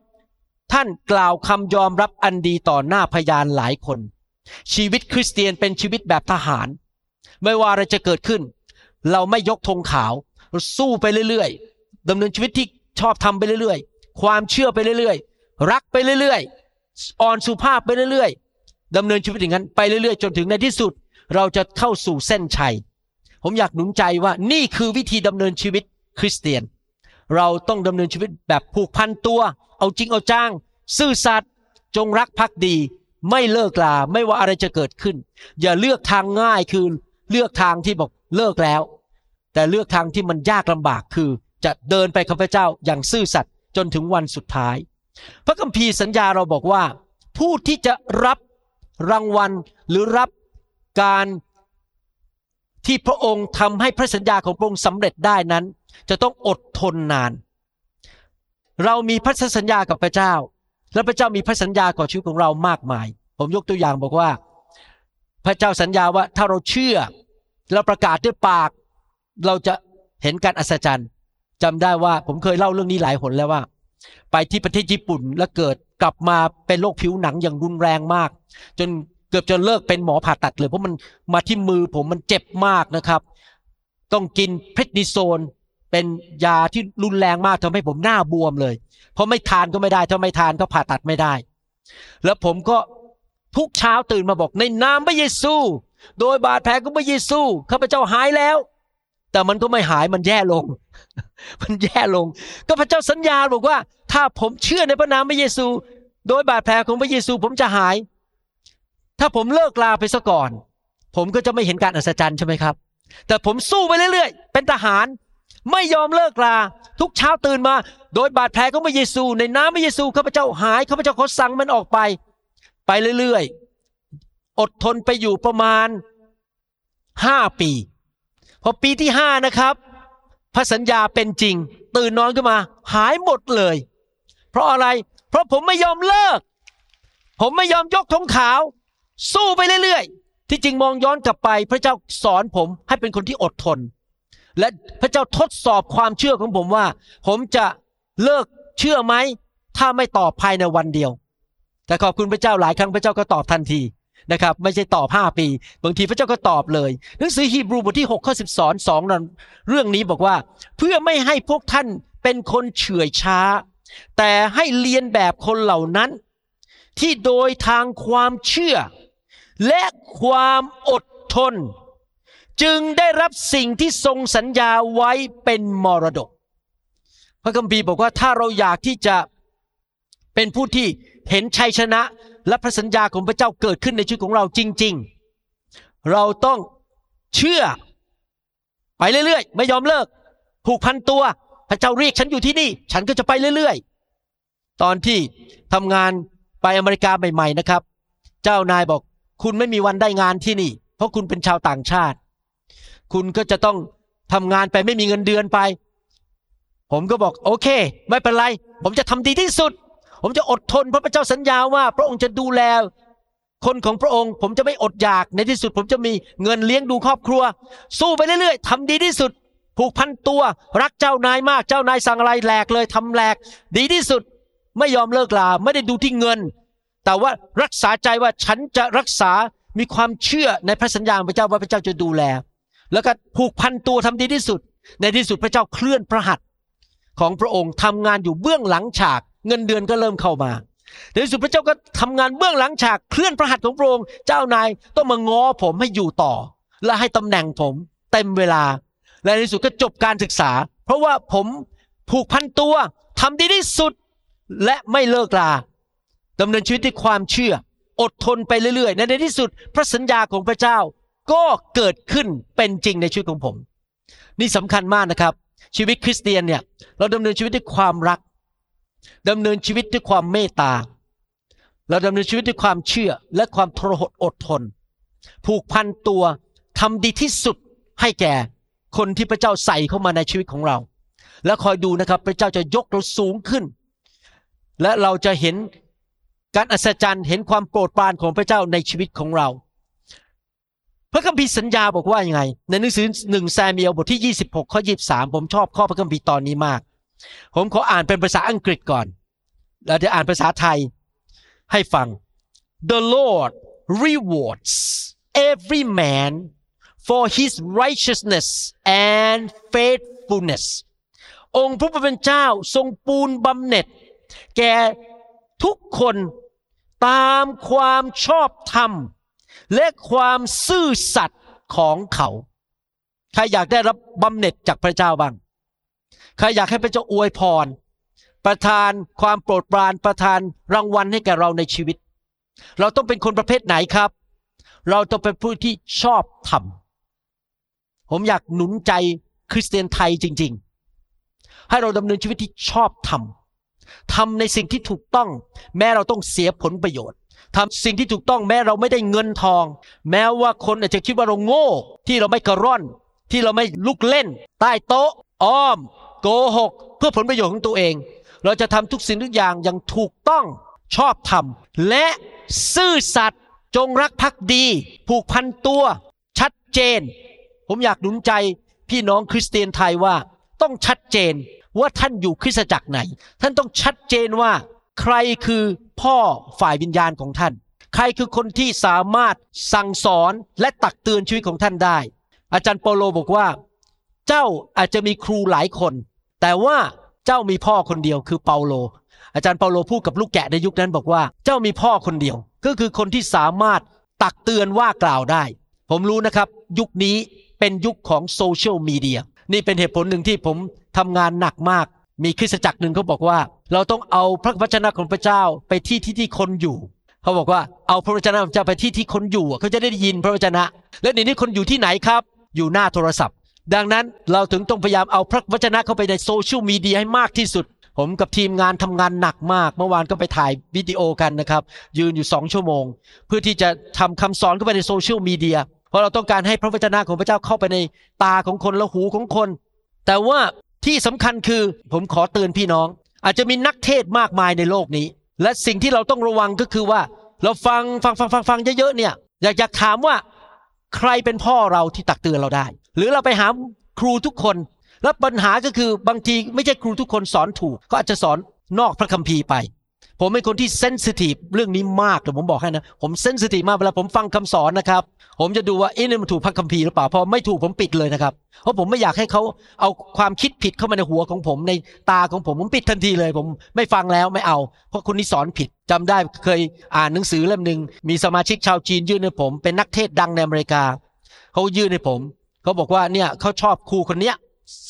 ท่านกล่าวคำยอมรับอันดีต่อหน้าพยานหลายคน ชีวิตคริสเตียนเป็นชีวิตแบบทหาร ไม่ว่าอะไรจะเกิดขึ้น เราไม่ยกธงขาวเราสู้ไปเรื่อยๆดำเนินชีวิตที่ชอบทำไปเรื่อยๆ ความเชื่อไปเรื่อยๆ รักไปเรื่อยๆ อ่อนสุภาพไปเรื่อยๆ ดำเนินชีวิตอย่างนั้นไปเรื่อยๆ จนถึงในที่สุด เราจะเข้าสู่เส้นชัย ผมอยากหนุนใจว่านี่คือวิธีดำเนินชีวิตคริสเตียน เราต้องดำเนินชีวิตแบบผูกพันตัว เอาจริงเอาจ้าง ซื่อสัตย์จงรักภักดี ไม่เลิกลาไม่ว่าอะไรจะเกิดขึ้น อย่าเลือกทางง่ายคือเลือกทางที่บอกเลิกแล้ว แต่เลือกทางที่มันยากลำบากคือ จะเดินไปกับพระเจ้าอย่างซื่อสัตย์จนถึงวันสุดท้าย พระคัมภีร์สัญญาเราบอกว่า ผู้ที่จะรับ รางวัลหรือรับการที่พระองค์ทำให้พระสัญญาของพระองค์สำเร็จได้นั้น จะต้องอดทนนาน เรามีพันธสัญญากับพระเจ้า และพระเจ้ามีพระสัญญากับชีวิตของเรามากมาย ผมยกตัวอย่างบอกว่า พระเจ้าสัญญาว่าถ้าเราเชื่อเราประกาศด้วยปาก เราจะเห็นการอัศจรรย์จำได้ว่าผมเคยเล่าเรื่องนี้หลายหนแล้วว่า ไปที่ประเทศญี่ปุ่นแล้วเกิดกลับมาเป็นโรคผิวหนังอย่างรุนแรงมาก จนเกือบจนเลิกเป็นหมอผ่าตัดเลยเพราะมันมาที่มือผมมันเจ็บมากนะครับ ต้องกินพริดนิโซนเป็นยาที่รุนแรงมากทำให้ผมหน้าบวมเลย เพราะไม่ทานก็ไม่ได้ ถ้าไม่ทานก็ผ่าตัดไม่ได้ แล้วผมก็ทุกเช้าตื่นมาบอกในนามพระเยซู โดยบาดแผลของพระเยซูข้าพเจ้าหายแล้ว แต่มันก็ไม่หายมันแย่ลง มันแย่ลง ก็พระเจ้าสัญญาบอกว่า ถ้าผมเชื่อในพระนามพระเยซู โดยบาดแผลของพระเยซูผมจะหาย ถ้าผมเลิกลาไปซะก่อน ผมก็จะไม่เห็นการอัศจรรย์ใช่ไหมครับ แต่ผมสู้ไปเรื่อยๆ เป็นทหารไม่ยอมเลิกลาทุกเช้าตื่นมา โดยบาดแผลของพระเยซู ในน้ำพระเยซูข้าพเจ้าหายข้าพเจ้าขอสั่งมันออกไป ไปเรื่อยๆ อดทนไปอยู่ประมาณห้าปี อปีที่ห้านะครับ พระสัญญาเป็นจริง ตื่นนอนขึ้นมา หายหมดเลย เพราะอะไร เพราะผมไม่ยอมเลิก ผมไม่ยอมยกธงขาว สู้ไปเรื่อยๆ ที่จริงมองย้อนกลับไป พระเจ้าสอนผมให้เป็นคนที่อดทน และพระเจ้าทดสอบความเชื่อของผมว่า ผมจะเลิกเชื่อไหม ถ้าไม่ตอบภายในวันเดียว แต่ขอบคุณพระเจ้าหลายครั้งพระเจ้าก็ตอบทันที นะครับไม่ใช่ตอบห้าปี บางทีพระเจ้าก็ตอบเลยหนังสือฮีบรูบทที่6ข้อ10สอนสองนั้นเรื่องนี้บอกว่า เพื่อไม่ให้พวกท่านเป็นคนเฉื่อยช้า แต่ให้เลียนแบบคนเหล่านั้น ที่โดยทางความเชื่อ และความอดทน จึงได้รับสิ่งที่ทรงสัญญาไว้เป็นมรดก พระคัมภีร์บอกว่าถ้าเราอยากที่จะเป็นผู้ที่เห็นชัยชนะ และพระสัญญาของพระเจ้าเกิดขึ้นในชีวิตของเราจริง ๆ เราต้องเชื่อ ไปเรื่อยๆ ไม่ยอมเลิก ผูกพันตัว พระเจ้าเรียกฉันอยู่ที่นี่ ฉันก็จะไปเรื่อยๆ ตอนที่ทำงานไปอเมริกาใหม่ๆนะครับ เจ้านายบอกคุณไม่มีวันได้งานที่นี่ เพราะคุณเป็นชาวต่างชาติ คุณก็จะต้องทำงานไปไม่มีเงินเดือนไป ผมก็บอกโอเค ไม่เป็นไร ผมจะทำดีที่สุด ผมจะอดทนเพราะพระเจ้าสัญญาว่า พระองค์จะดูแล คนของพระองค์ ผมจะไม่อดอยากในที่สุด ผมจะมีเงินเลี้ยงดูครอบครัว สู้ไปเรื่อยๆทำดีที่สุด ผูกพันตัว รักเจ้านายมากเจ้านายสั่งอะไรแหลกเลยทำแหลก ดีที่สุดไม่ยอมเลิกลาไม่ได้ดูที่เงิน แต่ว่ารักษาใจว่าฉันจะรักษามีความเชื่อในพระสัญญาของพระเจ้าว่าพระเจ้าจะดูแล แล้วก็ผูกพันตัวทำดีที่สุด ในที่สุดพระเจ้าเคลื่อนพระหัตถ์ของพระองค์ทำงานอยู่เบื้องหลังฉาก เงินเดือนก็เริ่มเข้ามาในที่สุดพระเจ้าก็ทำงานเบื้องหลังฉากเคลื่อนพระหัตถ์ของพระองค์เจ้านายต้องมาง้อผมให้อยู่ต่อ และให้ตำแหน่งผม เต็มเวลา และในที่สุดก็จบการศึกษา เพราะว่าผมผูกพันตัวทำดีที่สุดและไม่เลิกลาดำเนินชีวิตด้วยความเชื่อ อดทนไปเรื่อยๆ ในที่สุดพระสัญญาของพระเจ้าก็เกิดขึ้นเป็นจริงในชีวิตของผม นี่สำคัญมากนะครับ ชีวิตคริสเตียนเนี่ยเราดำเนินชีวิตด้วยความรัก ดำเนินชีวิตด้วยความเมตตา เราดำเนินชีวิตด้วยความเชื่อและความทรหดอดทน ผูกพันตัวทำดีที่สุดให้แก่คนที่พระเจ้าใส่เข้ามาในชีวิตของเรา แล้วคอยดูนะครับพระเจ้าจะยกเราสูงขึ้น และเราจะเห็นการอัศจรรย์เห็นความโปรดปรานของพระเจ้าในชีวิตของเรา พระคัมภีร์สัญญาบอกว่ายังไง ในหนังสือหนึ่งแซมเมียลบทที่ 26 ข้อ 23 ผมชอบข้อพระคัมภีร์ตอนนี้มาก ผมขออ่านเป็นภาษาอังกฤษก่อน แล้วจะอ่านภาษาไทยให้ฟัง The Lord rewards every man for his righteousness and faithfulness องค์พระผู้เป็นเจ้าทรงปูนบำเหน็จ แก่ทุกคนตามความชอบธรรม และความซื่อสัตย์ของเขา ใครอยากได้รับบำเหน็จจากพระเจ้าบ้าง ใครอยากให้พระเจ้าอวยพร ประทานความโปรดปรานประทานรางวัลให้แก่เราในชีวิต เราต้องเป็นคนประเภทไหนครับ เราต้องเป็นผู้ที่ชอบธรรมผมอยากหนุนใจคริสเตียนไทยจริง ๆ ให้เราดำเนินชีวิตที่ชอบธรรมทำในสิ่งที่ถูกต้อง แม้เราต้องเสียผลประโยชน์ทำสิ่งที่ถูกต้องแม้เราไม่ได้เงินทอง แม้ว่าคนอาจจะคิดว่าเราโง่ ที่เราไม่กระร่อน ที่เราไม่ลุกเล่น ใต้โต๊ะ อ้อม โกหก เพื่อผลประโยชน์ของตัวเอง เราจะทำทุกสิ่งทุกอย่างอย่างถูกต้องชอบธรรม และซื่อสัตย์จงรักภักดี ผูกพันตัวชัดเจน ผมอยากหนุนใจพี่น้องคริสเตียนไทยว่า ต้องชัดเจนว่าท่านอยู่คริสตจักรไหน ท่านต้องชัดเจนว่า ใครคือพ่อฝ่ายวิญญาณของท่าน ใครคือคนที่สามารถสั่งสอนและตักเตือนชีวิตของท่านได้ อาจารย์เปโลบอกว่า เจ้าอาจจะมีครูหลายคน แต่ว่าเจ้ามีพ่อคนเดียวคือเปาโล อาจารย์เปาโลพูดกับลูกแกะในยุคนั้นบอกว่า เจ้ามีพ่อคนเดียว ก็คือคนที่สามารถตักเตือนว่ากล่าวได้ ผมรู้นะครับ ยุคนี้เป็นยุคของโซเชียลมีเดียนี่เป็นเหตุผลหนึ่งที่ผมทำงานหนักมาก มีคริสตจักรหนึ่งเขาบอกว่า เราต้องเอาพระวจนะของพระเจ้าไปที่ที่ที่คนอยู่เขาบอกว่าเอาพระวจนะของพระเจ้าไปที่ที่คนอยู่เขาจะได้ยินพระวจนะ และในนี้คนอยู่ที่ไหนครับ อยู่หน้าโทรศัพท์ ดังนั้นเราถึงต้องพยายามเอาพระวจนะเข้าไปในโซเชียลมีเดียให้มากที่สุด ผมกับทีมงานทำงานหนักมาก เมื่อวานก็ไปถ่ายวิดีโอกันนะครับ ยืนอยู่สองชั่วโมง เพื่อที่จะทำคำสอนเข้าไปในโซเชียลมีเดียเพราะเราต้องการให้พระวจนะของพระเจ้าเข้าไปในตาของคนและหูของคน แต่ว่าที่สำคัญคือผมขอเตือนพี่น้อง อาจจะมีนักเทศมากมายในโลกนี้ และสิ่งที่เราต้องระวังก็คือว่า เราฟังฟังฟังฟังฟังเยอะๆเนี่ยอยากอยากถามว่า ใครเป็นพ่อเราที่ตักเตือนเราได้ หรือเราไปหาครูทุกคน แล้วปัญหาก็คือบางทีไม่ใช่ครูทุกคนสอนถูกก็อาจจะสอนนอกพระคัมภีร์ไป ผมเป็นคนที่เซนซิทีฟเรื่องนี้มากแต่ผมบอกให้นะ ผมเซนซิทีฟมากเวลาผมฟังคำสอนนะครับ ผมจะดูว่าเอ๊ะนี่มันถูกพระคัมภีร์หรือเปล่าพอไม่ถูกผมปิดเลยนะครับ เพราะผมไม่อยากให้เขาเอาความคิดผิดเข้ามาในหัวของผมในตาของผมผมปิดทันทีเลย ผมไม่ฟังแล้วไม่เอา เพราะคนนี้สอนผิดจำได้เคยอ่านหนังสือเล่มหนึ่งมีสมาชิกชาวจีนยื่นให้ผม เป็นนักเทศดังในอเมริกาเขายื่นให้ผม เขาบอกว่าเนี่ยเขาชอบครูคนเนี้ย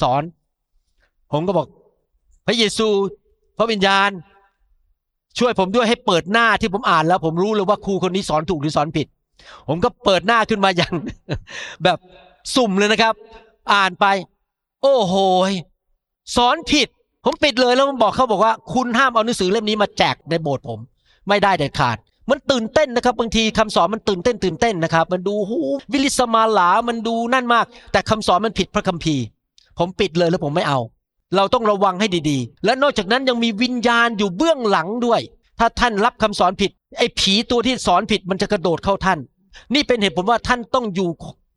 สอน ผมก็บอก พระเยซู พระวิญญาณ ช่วยผมด้วยให้เปิดหน้าที่ผมอ่านแล้ว ผมรู้เลยว่าครูคนนี้สอนถูกหรือสอนผิด ผมก็เปิดหน้าขึ้นมาอย่าง แบบสุ่มเลยนะครับ อ่านไป โอ้โหสอนผิด ผมปิดเลยแล้วผมบอกเขาบอกว่า คุณห้ามเอาหนังสือเล่มนี้มาแจกในโบสถ์ผม ไม่ได้เด็ดขาด มันตื่นเต้นนะครับ บางทีคำสอนมันตื่นเต้นตื่นเต้นนะครับ มันดูหูวิลิสมาหลา มันดูนั่นมาก แต่คำสอนมันผิดพระคัมภีร์ ผมปิดเลยแล้วผมไม่เอา เราต้องระวังให้ดีๆ และนอกจากนั้นยังมีวิญญาณอยู่เบื้องหลังด้วย ถ้าท่านรับคำสอนผิด ไอ้ผีตัวที่สอนผิดมันจะกระโดดเข้าท่าน นี่เป็นเหตุผลว่าท่านต้องอยู่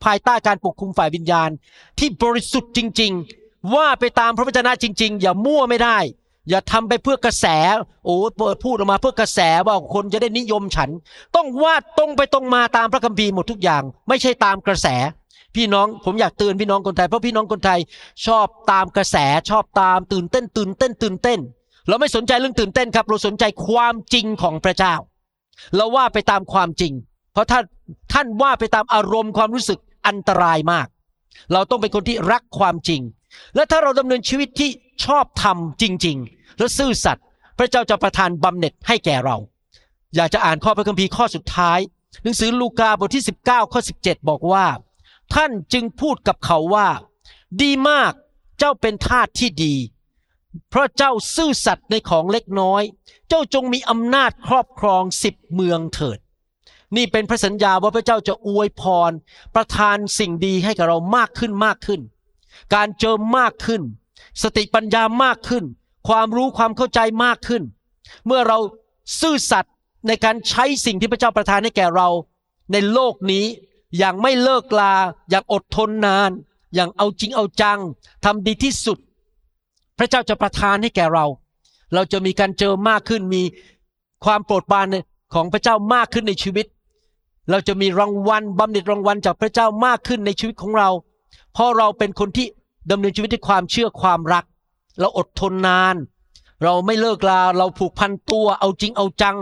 ภายใต้การปกคุมฝ่ายวิญญาณ ที่บริสุทธิ์จริง ๆ ว่าไปตามพระวจนะจริง ๆ อย่ามั่วไม่ได้ อย่าทำไปเพื่อกระแส โอ้เปิดพูดออกมาเพื่อกระแสว่าคนจะได้นิยมฉัน ต้องว่าตรงไปตรงมาตามพระคัมภีร์หมดทุกอย่าง ไม่ใช่ตามกระแส พี่น้องผมอยากเตือนพี่น้องคนไทยเพราะพี่น้องคนไทยชอบตามกระแสชอบตามตื่นเต้น ตื่นเต้น ตื่นเต้น เราไม่สนใจเรื่องตื่นเต้นครับ เราสนใจความจริงของพระเจ้า เราว่าไปตามความจริง เพราะถ้าท่านว่าไปตามอารมณ์ความรู้สึกอันตรายมาก เราต้องเป็นคนที่รักความจริง และถ้าเราดำเนินชีวิตที่ ชอบธรรมจริง ๆ และซื่อสัตย์พระเจ้าจะประทานบำเหน็จให้แก่เรา อยากจะอ่านข้อพระคัมภีร์ข้อสุดท้าย หนังสือลูกาบทที่ 19 ข้อ 17 บอกว่า ท่านจึงพูดกับเขาว่า ดีมากเจ้าเป็นทาสที่ดี เพราะเจ้าซื่อสัตย์ในของเล็กน้อย เจ้าจงมีอำนาจครอบครองสิบเมืองเถิด นี่เป็นพระสัญญาว่าพระเจ้าจะอวยพร ประทานสิ่งดีให้กับเรามากขึ้นมากขึ้น การเจิมมากขึ้น สติปัญญามากขึ้น ความรู้ความเข้าใจมากขึ้น เมื่อเราซื่อสัตย์ในการใช้สิ่งที่พระเจ้าประทานให้แก่เรา ในโลกนี้อย่างไม่เลิกลาอย่างอดทนนาน อย่างเอาจริงเอาจังทำดีที่สุด พระเจ้าจะประทานให้แก่เรา เราจะมีการเจอมากขึ้นมีความโปรดปรานของพระเจ้ามากขึ้นในชีวิต เราจะมีรางวัลบำเหน็จรางวัลจากพระเจ้ามากขึ้นในชีวิตของเรา เพราะเราเป็นคนที่ ดำเนินชีวิตด้วยความเชื่อความรัก เราอดทนนาน เราไม่เลิกลาเราผูกพันตัวเอาจริงเอาจัง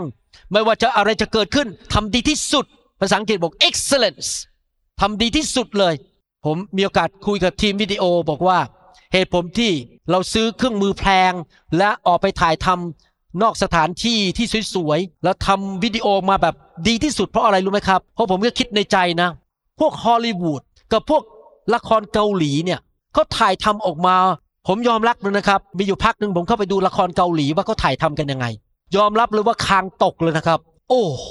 ไม่ว่าจะอะไรจะเกิดขึ้นทำดีที่สุด ภาษาอังกฤษบอก excellence ทำดีที่สุดเลย ผมมีโอกาสคุยกับทีมวิดีโอบอกว่า เหตุผมที่เราซื้อเครื่องมือแพง และออกไปถ่ายทำนอกสถานที่ที่สวยๆแล้วทำวิดีโอมาแบบดีที่สุดเพราะอะไรรู้ไหมครับเพราะผมก็คิดในใจนะ พวกฮอลลีวูดกับพวกละครเกาหลีเนี่ย เขาถ่ายทำออกมา ผมยอมรับเลยนะครับ มีอยู่พักหนึ่งผมเข้าไปดูละครเกาหลีว่าเขาถ่ายทำกันยังไง ยอมรับเลยว่าคางตกเลยนะครับ โอ้โห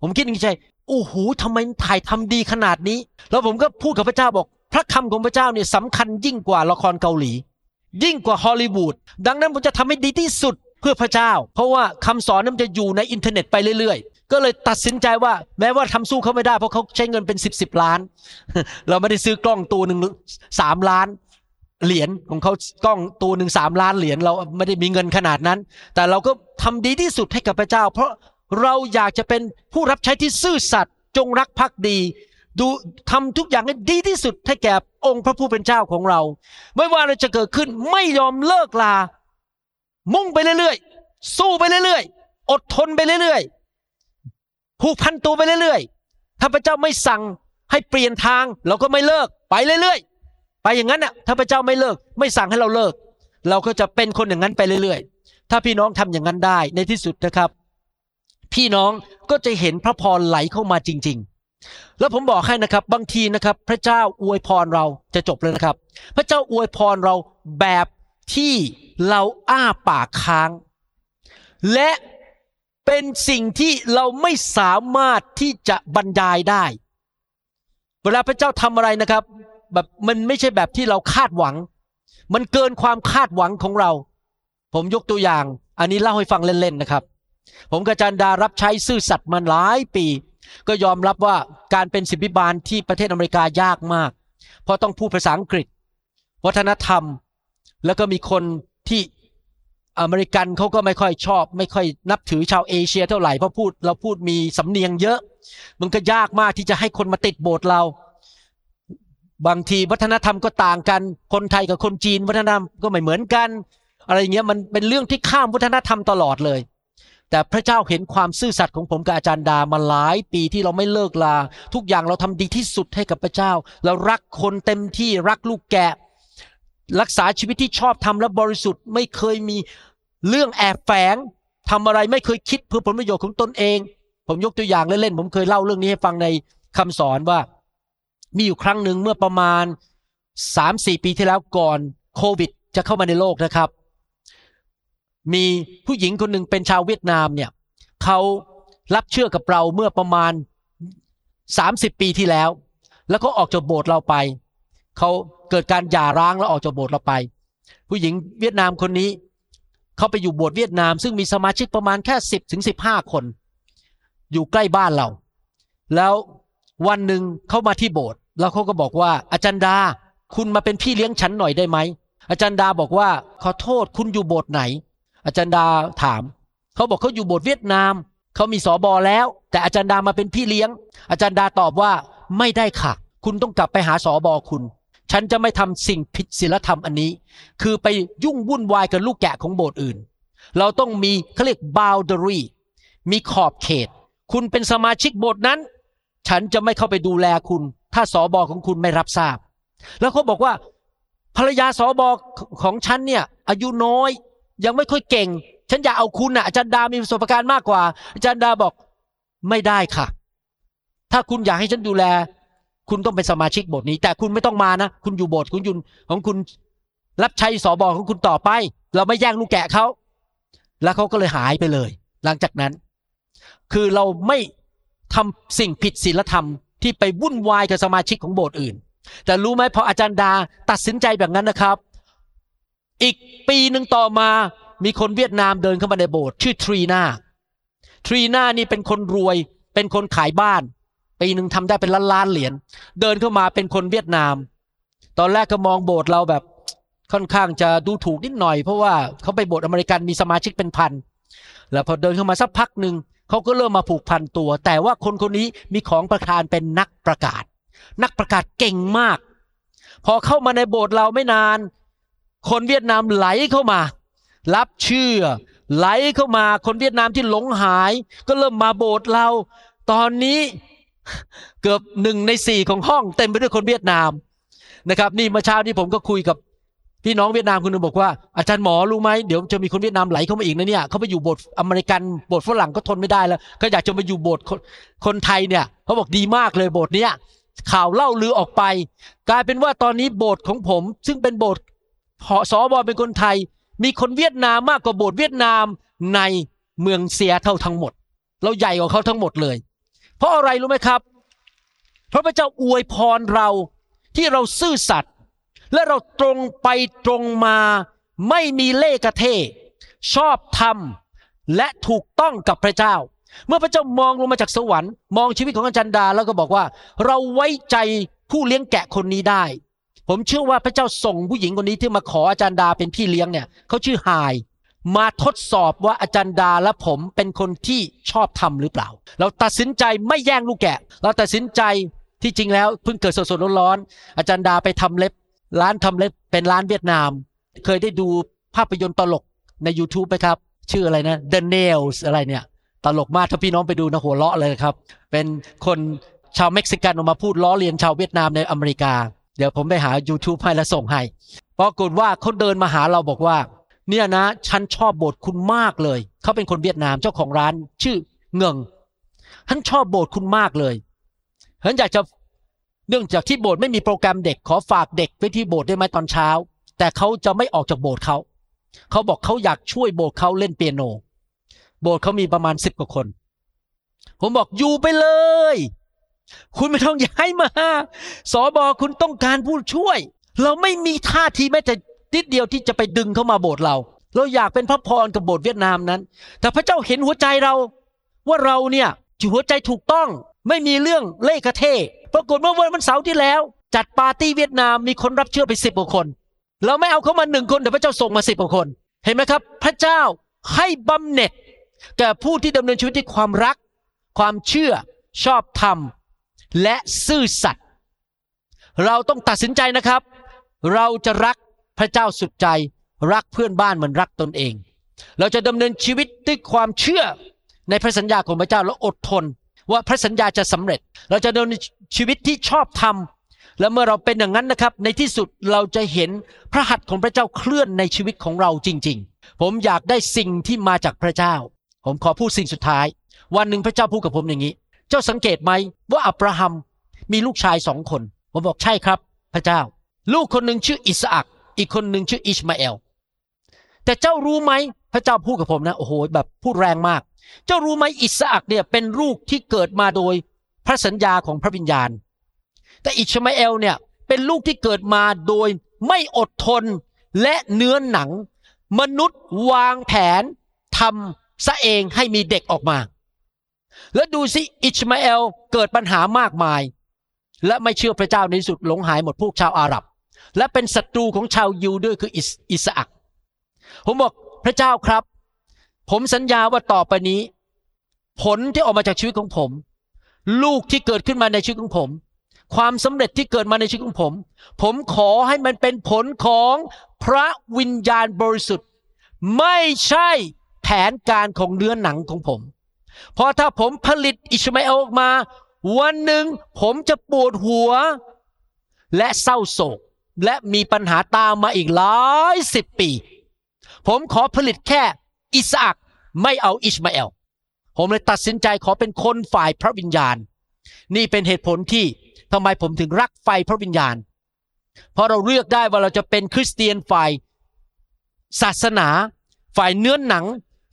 ผมคิดในใจโอ้โหทำไมถ่ายทำดีขนาดนี้ แล้วผมก็พูดกับพระเจ้าบอก พระคำของพระเจ้าเนี่ยสำคัญยิ่งกว่าละครเกาหลี ยิ่งกว่าฮอลลีวูดดังนั้นผมจะทำให้ดีที่สุดเพื่อพระเจ้า เพราะว่าคำสอนนั้นมันจะอยู่ในอินเทอร์เน็ตไปเรื่อยๆ ก็เลยตัดสินใจว่า แม้ว่าทำสู้เขาไม่ได้เพราะเขาใช้เงินเป็นสิบสิบล้าน เราไม่ได้ซื้อกล้องตัวหนึ่งสามล้านเหรียญของเขากล้องตัวหนึ่งสามล้านเหรียญเราไม่ได้มีเงินขนาดนั้น แต่เราก็ทำดีที่สุดให้กับพระเจ้า เพราะเราอยากจะเป็นผู้รับใช้ที่ซื่อสัตย์จงรักภักดีดูทำทุกอย่างให้ดีที่สุดให้แก่องค์พระผู้เป็นเจ้าของเรา ไม่ว่าอะไรจะเกิดขึ้นไม่ยอมเลิกลา มุ่งไปเรื่อยๆ สู้ไปเรื่อยๆ อดทนไปเรื่อยๆ ผูกพันตัวไปเรื่อยๆ ถ้าพระเจ้าไม่สั่งให้เปลี่ยนทางเราก็ไม่เลิกไปเรื่อยๆ ไปอย่างนั้นน่ะถ้าพระเจ้าไม่เลิกไม่สั่งให้เราเลิก เราก็จะเป็นคนอย่างนั้นไปเรื่อยๆ ถ้าพี่น้องทำอย่างนั้นได้ในที่สุดนะครับ พี่น้องก็จะเห็นพระพรไหลเข้ามาจริง ๆ แล้วผมบอกให้นะครับบางทีนะครับ พระเจ้าอวยพรเราจะจบเลยนะครับ พระเจ้าอวยพรเราแบบที่เราอ้าปากค้าง และ เป็นสิ่งที่เราไม่สามารถที่จะบรรยายได้ เวลาพระเจ้าทำอะไรนะครับ แบบมันไม่ใช่แบบที่เราคาดหวัง มันเกินความคาดหวังของเรา ผมยกตัวอย่าง อันนี้เล่าให้ฟังเล่นๆนะครับ ผมกับอาจารย์ดารับใช้ซื่อสัตย์มาหลายปี ก็ยอมรับว่าการเป็นศิบิบาลที่ประเทศอเมริกายากมาก เพราะต้องพูดภาษาอังกฤษ วัฒนธรรม แล้วก็มีคนที่ อเมริกันเขาก็ไม่ค่อยชอบ ไม่ค่อยนับถือชาวเอเชียเท่าไหร่เพราะพูดเราพูดมีสำเนียงเยอะ มันก็ยากมากที่จะให้คนมาติดโบสถ์เรา บางทีวัฒนธรรมก็ต่างกัน คนไทยกับคนจีนวัฒนธรรมก็ไม่เหมือนกัน อะไรเงี้ยมันเป็นเรื่องที่ข้ามวัฒนธรรมตลอดเลย แต่พระเจ้าเห็นความซื่อสัตย์ของผมกับอาจารย์ดามาหลายปีที่เราไม่เลิกลา ทุกอย่างเราทำดีที่สุดให้กับพระเจ้า เรารักคนเต็มที่รักลูกแกะ รักษาชีวิตที่ชอบทำและบริสุทธิ์ ไม่เคยมีเรื่องแอบแฝงทำอะไรไม่เคยคิดเพื่อผลประโยชน์ของตนเอง ผมยกตัวอย่างเล่นๆผมเคยเล่าเรื่องนี้ให้ฟังในคำสอนว่า มีอยู่ครั้งหนึ่งเมื่อประมาณสามสี่ปีที่แล้วก่อนโควิด จะเข้ามาในโลกนะครับ มีผู้หญิงคนหนึ่งเป็นชาวเวียดนามเนี่ยเขารับเชื่อกับเราเมื่อประมาณสามสิบปีที่แล้ว แล้วก็ออกจากโบสถ์เราไปเขา เกิดการหย่าร้างแล้วออกจากโบสถ์เราไป ผู้หญิงเวียดนามคนนี้ เขาไปอยู่โบสถ์เวียดนาม ซึ่งมีสมาชิกประมาณแค่สิบถึงสิบห้าคน อยู่ใกล้บ้านเรา แล้ววันหนึ่งเขามาที่โบสถ์แล้วเขาก็บอกว่า อาจารย์ดา คุณมาเป็นพี่เลี้ยงฉันหน่อยได้ไหมอาจารย์ดาบอกว่าขอโทษคุณอยู่โบสถ์ไหน อาจารย์ดาถามเขาบอกเขาอยู่โบสถ์เวียดนามเขามีสอบอแล้ว แต่อาจารย์ดามาเป็นพี่เลี้ยง อาจารย์ดาตอบว่าไม่ได้ค่ะ คุณต้องกลับไปหาสอบอคุณ ฉันจะไม่ทำสิ่งผิดศีลธรรมอันนี้ คือไปยุ่งวุ่นวายกับลูกแกะของโบสถ์อื่น เราต้องมีเขาเรียก boundary มีขอบเขต คุณเป็นสมาชิกโบสถ์นั้น ฉันจะไม่เข้าไปดูแลคุณ ถ้าสอบอของคุณไม่รับทราบ แล้วเขาบอกว่า ภรรยาสอบอของฉันเนี่ยอายุน้อย ยังไม่ค่อยเก่ง ฉันอยากเอาคุณน่ะอาจารย์ดามีประสบการณ์มากกว่า อาจารย์ดาบอกไม่ได้ค่ะ ถ้าคุณอยากให้ฉันดูแล คุณต้องเป็นสมาชิกโบสถ์นี้ แต่คุณไม่ต้องมานะ คุณอยู่โบสถ์คุณยุนของคุณรับใช้สอบอของคุณต่อไป เราไม่แย่งลูกแกะเขาแล้วเขาก็เลยหายไปเลย หลังจากนั้น คือเราไม่ทำสิ่งผิดศีลธรรมที่ไปวุ่นวายกับสมาชิกของโบสถ์อื่น แต่รู้ไหมพออาจารย์ดาตัดสินใจแบบนั้นนะครับ อีกปีหนึ่งต่อมามีคนเวียดนามเดินเข้ามาในโบสถ์ชื่อทรีนาทรีนานี่เป็นคนรวยเป็นคนขายบ้าน ปีหนึ่งทำได้เป็นล้านล้านเหรียญเดินเข้ามาเป็นคนเวียดนาม ตอนแรกก็มองโบสถ์เราแบบค่อนข้างจะดูถูกนิดหน่อย เพราะว่าเขาไปโบสถ์อเมริกันมีสมาชิกเป็นพันแล้วพอเดินเข้ามาสักพักหนึ่งเขาก็เริ่มมาผูกพันตัว แต่ว่าคนคนนี้มีของประทานเป็นนักประกาศ นักประกาศเก่งมาก พอเข้ามาในโบสถ์เราไม่นาน คนเวียดนามไหลเข้ามา รับเชื่อ ไหลเข้ามาคนเวียดนามที่หลงหาย ก็เริ่มมาโบสถ์เรา ตอนนี้ เกือบหนึ่งในสี่ของห้องเต็มไปด้วยคนเวียดนามนะครับ นี่เมื่อเช้านี้ผมก็คุยกับพี่น้องเวียดนามคนหนึงบอกว่าอาจารย์หมอรู้ไหมเดี๋ยวจะมีคนเวียดนามไหลเข้ามาอีกนะเนี่ยเขาไปอยู่โบสถ์อเมริกันโบสถ์ฝรั่งก็ทนไม่ได้แล้ว ก็อยากจะมาอยู่โบสถ์คนไทยเนี่ยเขาบอกดีมากเลยโบสถ์เนี้ยข่าวเล่าลือออกไป กลายเป็นว่าตอนนี้โบสถ์ของผม ซึ่งเป็นโบสถ์สอบอเป็นคนไทย มีคนเวียดนามมากกว่าโบสถ์เวียดนามในเมืองเซียเท่าทั้งหมด เราใหญ่กว่าเขาทั้งหมดเลย เพราะอะไรรู้ไหมครับเพราะพระเจ้าอวยพรเราที่เราซื่อสัตย์และเราตรงไปตรงมาไม่มีเล่กระเท ชอบธรรมและถูกต้องกับพระเจ้า เมื่อพระเจ้ามองลงมาจากสวรรค์ มองชีวิตของอาจารย์ดาแล้วก็บอกว่า เราไว้ใจผู้เลี้ยงแกะคนนี้ได้ ผมเชื่อว่าพระเจ้าส่งผู้หญิงคนนี้ที่มาขออาจารย์ดาเป็นพี่เลี้ยงเนี่ยเขาชื่อไฮ มาทดสอบว่าอาจารย์ดาและผมเป็นคนที่ชอบทำหรือเปล่า เราตัดสินใจไม่แย่งลูกแกะ เราตัดสินใจที่จริงแล้วเพิ่งเกิดสดๆร้อนๆอาจารย์ดาไปทำเล็บ ร้านทำเล็บเป็นร้านเวียดนาม เคยได้ดูภาพยนตร์ตลกใน YouTube ไหมครับ ชื่ออะไรนะ The Nails อะไรเนี่ย ตลกมากถ้าพี่น้องไปดูนะหัวเราะเลยครับ เป็นคนชาวเม็กซิกันออกมาพูดล้อเลียนชาวเวียดนามในอเมริกา เดี๋ยวผมไปหา YouTube ให้แล้วส่งให้ปรากฏว่าเขาเดินมาหาเราบอกว่า เนี่ยนะฉันชอบโบสถ์คุณมากเลย เขาเป็นคนเวียดนามเจ้าของร้าน ชื่อเงิงฉันชอบโบสถ์คุณมากเลยฉันอยากจะเนื่องจากที่โบสถ์ไม่มีโปรแกรมเด็กขอฝากเด็กไว้ที่โบสถ์ได้ไหมตอนเช้า แต่เขาจะไม่ออกจากโบสถ์เขาเขาบอกเขาอยากช่วยโบสถ์เขาเล่นเปียโน โบสถ์เขามีประมาณสิบกว่าคน ผมบอกอยู่ไปเลย คุณไม่ต้องย้ายมาสอบอคุณต้องการผู้ช่วย เราไม่มีท่าทีแม้แต่ นิดเดียวที่จะไปดึงเข้ามาโบสถ์เรา เราอยากเป็นพระพรกับโบสถ์เวียดนามนั้น แต่พระเจ้าเห็นหัวใจเราว่าเราเนี่ยหัวใจถูกต้องไม่มีเรื่องเล่กระเทปรากฏว่าวันเสาร์ที่แล้ว จัดปาร์ตี้เวียดนามมีคนรับเชื่อไปสิบกว่าคน เราไม่เอาเขามาหนึ่งคนแต่พระเจ้าส่งมาสิบกว่าคน เห็นไหมครับ พระเจ้าให้บำเหน็จแก่ผู้ที่ดำเนินชีวิตด้วยความรัก ความเชื่อชอบธรรม และซื่อสัตย์เราต้องตัดสินใจนะครับ เราจะรัก ระเจ้าสุดใจรักเพื่อนบ้านเหมือนรักตนเอง เราจะดำเนินชีวิตด้วยความเชื่อในพระสัญญาของพระเจ้าและอดทน ว่าพระสัญญาจะสำเร็จ เราจะดำเนินชีวิตที่ชอบธรรมและเมื่อเราเป็นอย่างนั้นนะครับ ในที่สุดเราจะเห็นพระหัตถ์ของพระเจ้าเคลื่อนในชีวิตของเราจริง ๆ ผมอยากได้สิ่งที่มาจากพระเจ้า ผมขอพูดสิ่งสุดท้าย วันหนึ่งพระเจ้าพูดกับผมอย่างนี้ เจ้าสังเกตไหมว่าอับราฮัมมีลูกชายสองคน ผมบอกใช่ครับ พระเจ้า ลูกคนหนึ่งชื่ออิสอัก อีกคนหนึ่งชื่ออิชมาเอลแต่เจ้ารู้ไหมพระเจ้าพูดกับผมนะโอ้โหแบบพูดแรงมาก เจ้ารู้ไหมอิสอักเนี่ยเป็นลูกที่เกิดมาโดยพระสัญญาของพระวิญญาณ แต่อิชมาเอลเนี่ยเป็นลูกที่เกิดมาโดยไม่อดทนและเนื้อหนัง มนุษย์วางแผนทำซะเองให้มีเด็กออกมา แล้วดูสิอิชมาเอลเกิดปัญหามากมาย และไม่เชื่อพระเจ้าในสุดหลงหายหมดพวกชาวอาหรับ และเป็นศัตรูของชาวยิวด้วยคืออิสอักผมบอกพระเจ้าครับ ผมสัญญาว่าต่อไปนี้ ผลที่ออกมาจากชีวิตของผม ลูกที่เกิดขึ้นมาในชีวิตของผม ความสำเร็จที่เกิดมาในชีวิตของผม ผมขอให้มันเป็นผลของพระวิญญาณบริสุทธิ์ ไม่ใช่แผนการของเนื้อหนังของผม เพราะถ้าผมผลิตอิชมาเอลออกมา วันหนึ่งผมจะปวดหัว และเศร้าโศก และมีปัญหาตามมาอีกหลายสิบปี ผมขอผลิตแค่อิสอักไม่เอาอิชมาเอล ผมเลยตัดสินใจขอเป็นคนฝ่ายพระวิญญาณ นี่เป็นเหตุผลที่ทำไมผมถึงรักไฟพระวิญญาณ เพราะเราเลือกได้ว่าเราจะเป็นคริสเตียนฝ่ายศาสนา ฝ่ายเนื้อหนัง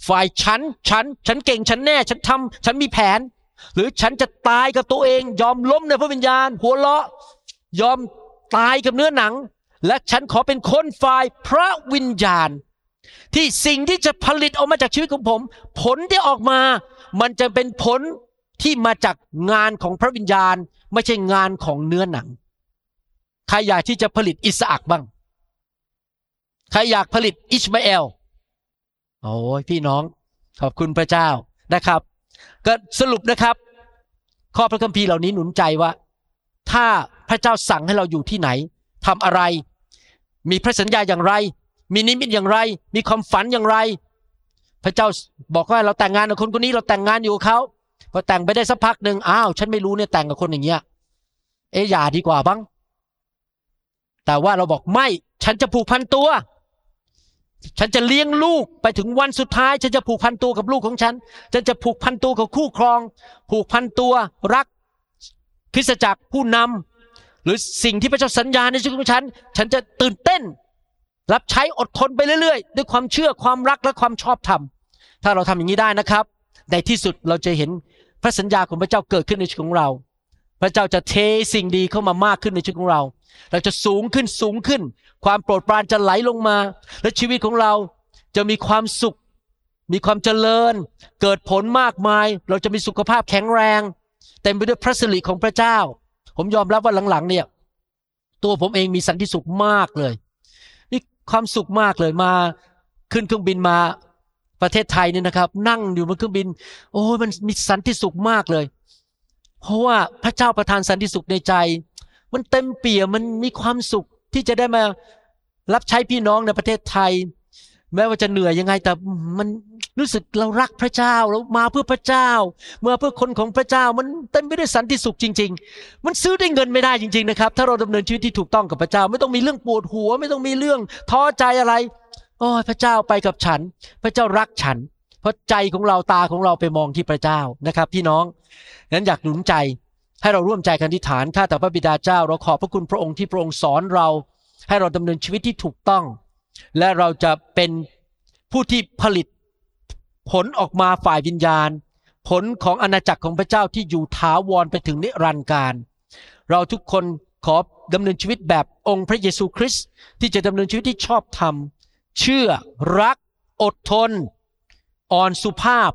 ฝ่ายฉัน ฉัน ฉันเก่ง ฉันแน่ ฉันทำ ฉันมีแผน หรือฉันจะตายกับตัวเอง ยอมล้มในพระวิญญาณ หัวเราะ ยอม ตายกับเนื้อหนัง และฉันขอเป็นคนฝ่ายพระวิญญาณ ที่สิ่งที่จะผลิตออกมาจากชีวิตของผม ผลที่ออกมา มันจะเป็นผลที่มาจากงานของพระวิญญาณ ไม่ใช่งานของเนื้อหนัง ใครอยากที่จะผลิตอิสอักบ้าง ใครอยากผลิตอิชมาเอล โอ้ยพี่น้อง ขอบคุณพระเจ้านะครับ ก็สรุปนะครับ ข้อพระคัมภีร์เหล่านี้หนุนใจว่า ถ้า พระเจ้าสั่งให้เราอยู่ที่ไหนทำอะไร มีพระสัญญาอย่างไร มีนิมิตอย่างไร มีความฝันอย่างไร พระเจ้าบอกว่าเราแต่งงานกับคนคนนี้เราแต่งงานอยู่กับเขาพอแต่งไปได้สักพักหนึ่งอ้าว ฉันไม่รู้เนี่ยแต่งกับคนอย่างเงี้ย เอ๊อย่าดีกว่าบ้างแต่ว่าเราบอกไม่ ฉันจะผูกพันตัว ฉันจะเลี้ยงลูกไปถึงวันสุดท้าย ฉันจะผูกพันตัวกับลูกของฉัน ฉันจะผูกพันตัวกับคู่ครอง ผูกพันตัวรักคริสจักรผู้นำ หรือสิ่งที่พระเจ้าสัญญาในชีวิตของฉัน ฉันจะตื่นเต้น รับใช้อดทนไปเรื่อยๆ ด้วยความเชื่อความรักและความชอบธรรม ถ้าเราทำอย่างนี้ได้นะครับ ในที่สุดเราจะเห็นพระสัญญาของพระเจ้าเกิดขึ้นในชีวิตของเรา พระเจ้าจะเทสิ่งดีเข้ามามากขึ้นในชีวิตของเรา เราจะสูงขึ้นสูงขึ้น ความโปรดปรานจะไหลลงมา และชีวิตของเราจะมีความสุข มีความเจริญ เกิดผลมากมาย เราจะมีสุขภาพแข็งแรง เต็มไปด้วยพระสิริของพระเจ้า ผมยอมรับว่าหลังๆ เนี่ย ตัวผมเองมีสันติสุขมากเลย นี่ความสุขมากเลยมาขึ้นเครื่องบินมาประเทศไทยเนี่ยนะครับ นั่งอยู่บนเครื่องบิน โอ้ยมันมีสันติสุขมากเลย เพราะว่าพระเจ้าประทานสันติสุขในใจ มันเต็มเปี่ยมมันมีความสุขที่จะได้มารับใช้พี่น้องในประเทศไทย แม้ว่าจะเหนื่อยยังไงแต่มัน รู้สึกเรารักพระเจ้าเรามาเพื่อพระเจ้า มาเพื่อคนของพระเจ้ามันเต็มไปด้วยสันติสุขจริง ๆ มันซื้อได้เงินไม่ได้จริง ๆนะครับ ถ้าเราดำเนินชีวิตที่ถูกต้องกับพระเจ้า ไม่ต้องมีเรื่องปวดหัว ไม่ต้องมีเรื่องท้อใจอะไรโอ้พระเจ้าไปกับฉัน พระเจ้ารักฉัน เพราะใจของเราตาของเราไปมองที่พระเจ้านะครับ พี่น้องนั้นอยากหนุนใจให้เราร่วมใจกันที่ฐานข้าแต่พระบิดาเจ้า เราขอบพระคุณพระองค์ที่พระองค์สอนเรา ให้เราดำเนินชีวิตที่ถูกต้อง และเราจะเป็นผู้ที่ผลิต ผลออกมาฝ่ายวิญญาณ ผลของอาณาจักรของพระเจ้าที่อยู่ถาวรไปถึงนิรันดร์การ เราทุกคนขอดำเนินชีวิตแบบองค์พระเยซูคริสต์ที่จะดำเนินชีวิตที่ชอบธรรม เชื่อรัก อดทน อ่อนสุภาพ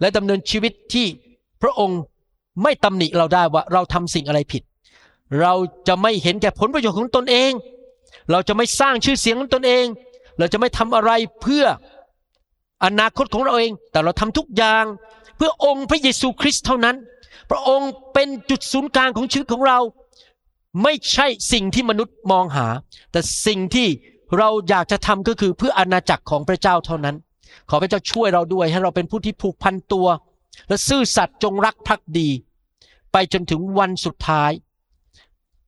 และดำเนินชีวิตที่พระองค์ไม่ตำหนิเราได้ว่าเราทำสิ่งอะไรผิด เราจะไม่เห็นแก่ผลประโยชน์ของตนเอง เราจะไม่สร้างชื่อเสียงของตนเอง เราจะไม่ทำอะไรเพื่อ อนาคตของเราเอง แต่เราทำทุกอย่าง เพื่อองค์พระเยซูคริสต์เท่านั้น พระองค์เป็นจุดศูนย์กลางของชีวิตของเรา ไม่ใช่สิ่งที่มนุษย์มองหา แต่สิ่งที่เราอยากจะทำก็คือเพื่ออาณาจักรของพระเจ้าเท่านั้น ขอพระเจ้าช่วยเราด้วยให้เราเป็นผู้ที่ผูกพันตัว และซื่อสัตย์จงรักภักดี ไปจนถึงวันสุดท้าย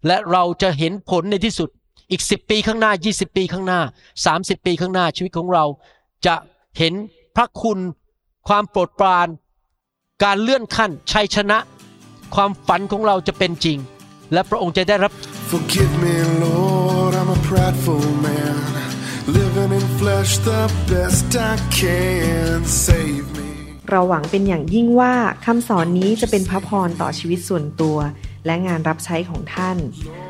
และเราจะเห็นผลในที่สุดอีก 10 ปีข้างหน้า 20 ปีข้างหน้า 30 ปีข้างหน้าชีวิตของเราจะ เห็นพระคุณ ความโปรดปราน การเลื่อนขั้นชัยชนะ ความฝันของเราจะเป็นจริง และพระองค์จะได้รับ
Forgive me, Lord, I'm a prideful man. Living in flesh the best I can. Save me.
เราหวังเป็นอย่างยิ่งว่าคำสอนนี้จะเป็นพระพรต่อชีวิตส่วนตัว และงานรับใช้ของท่าน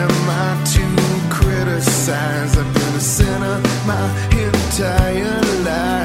am I to criticize? I've been a sinner my entire life.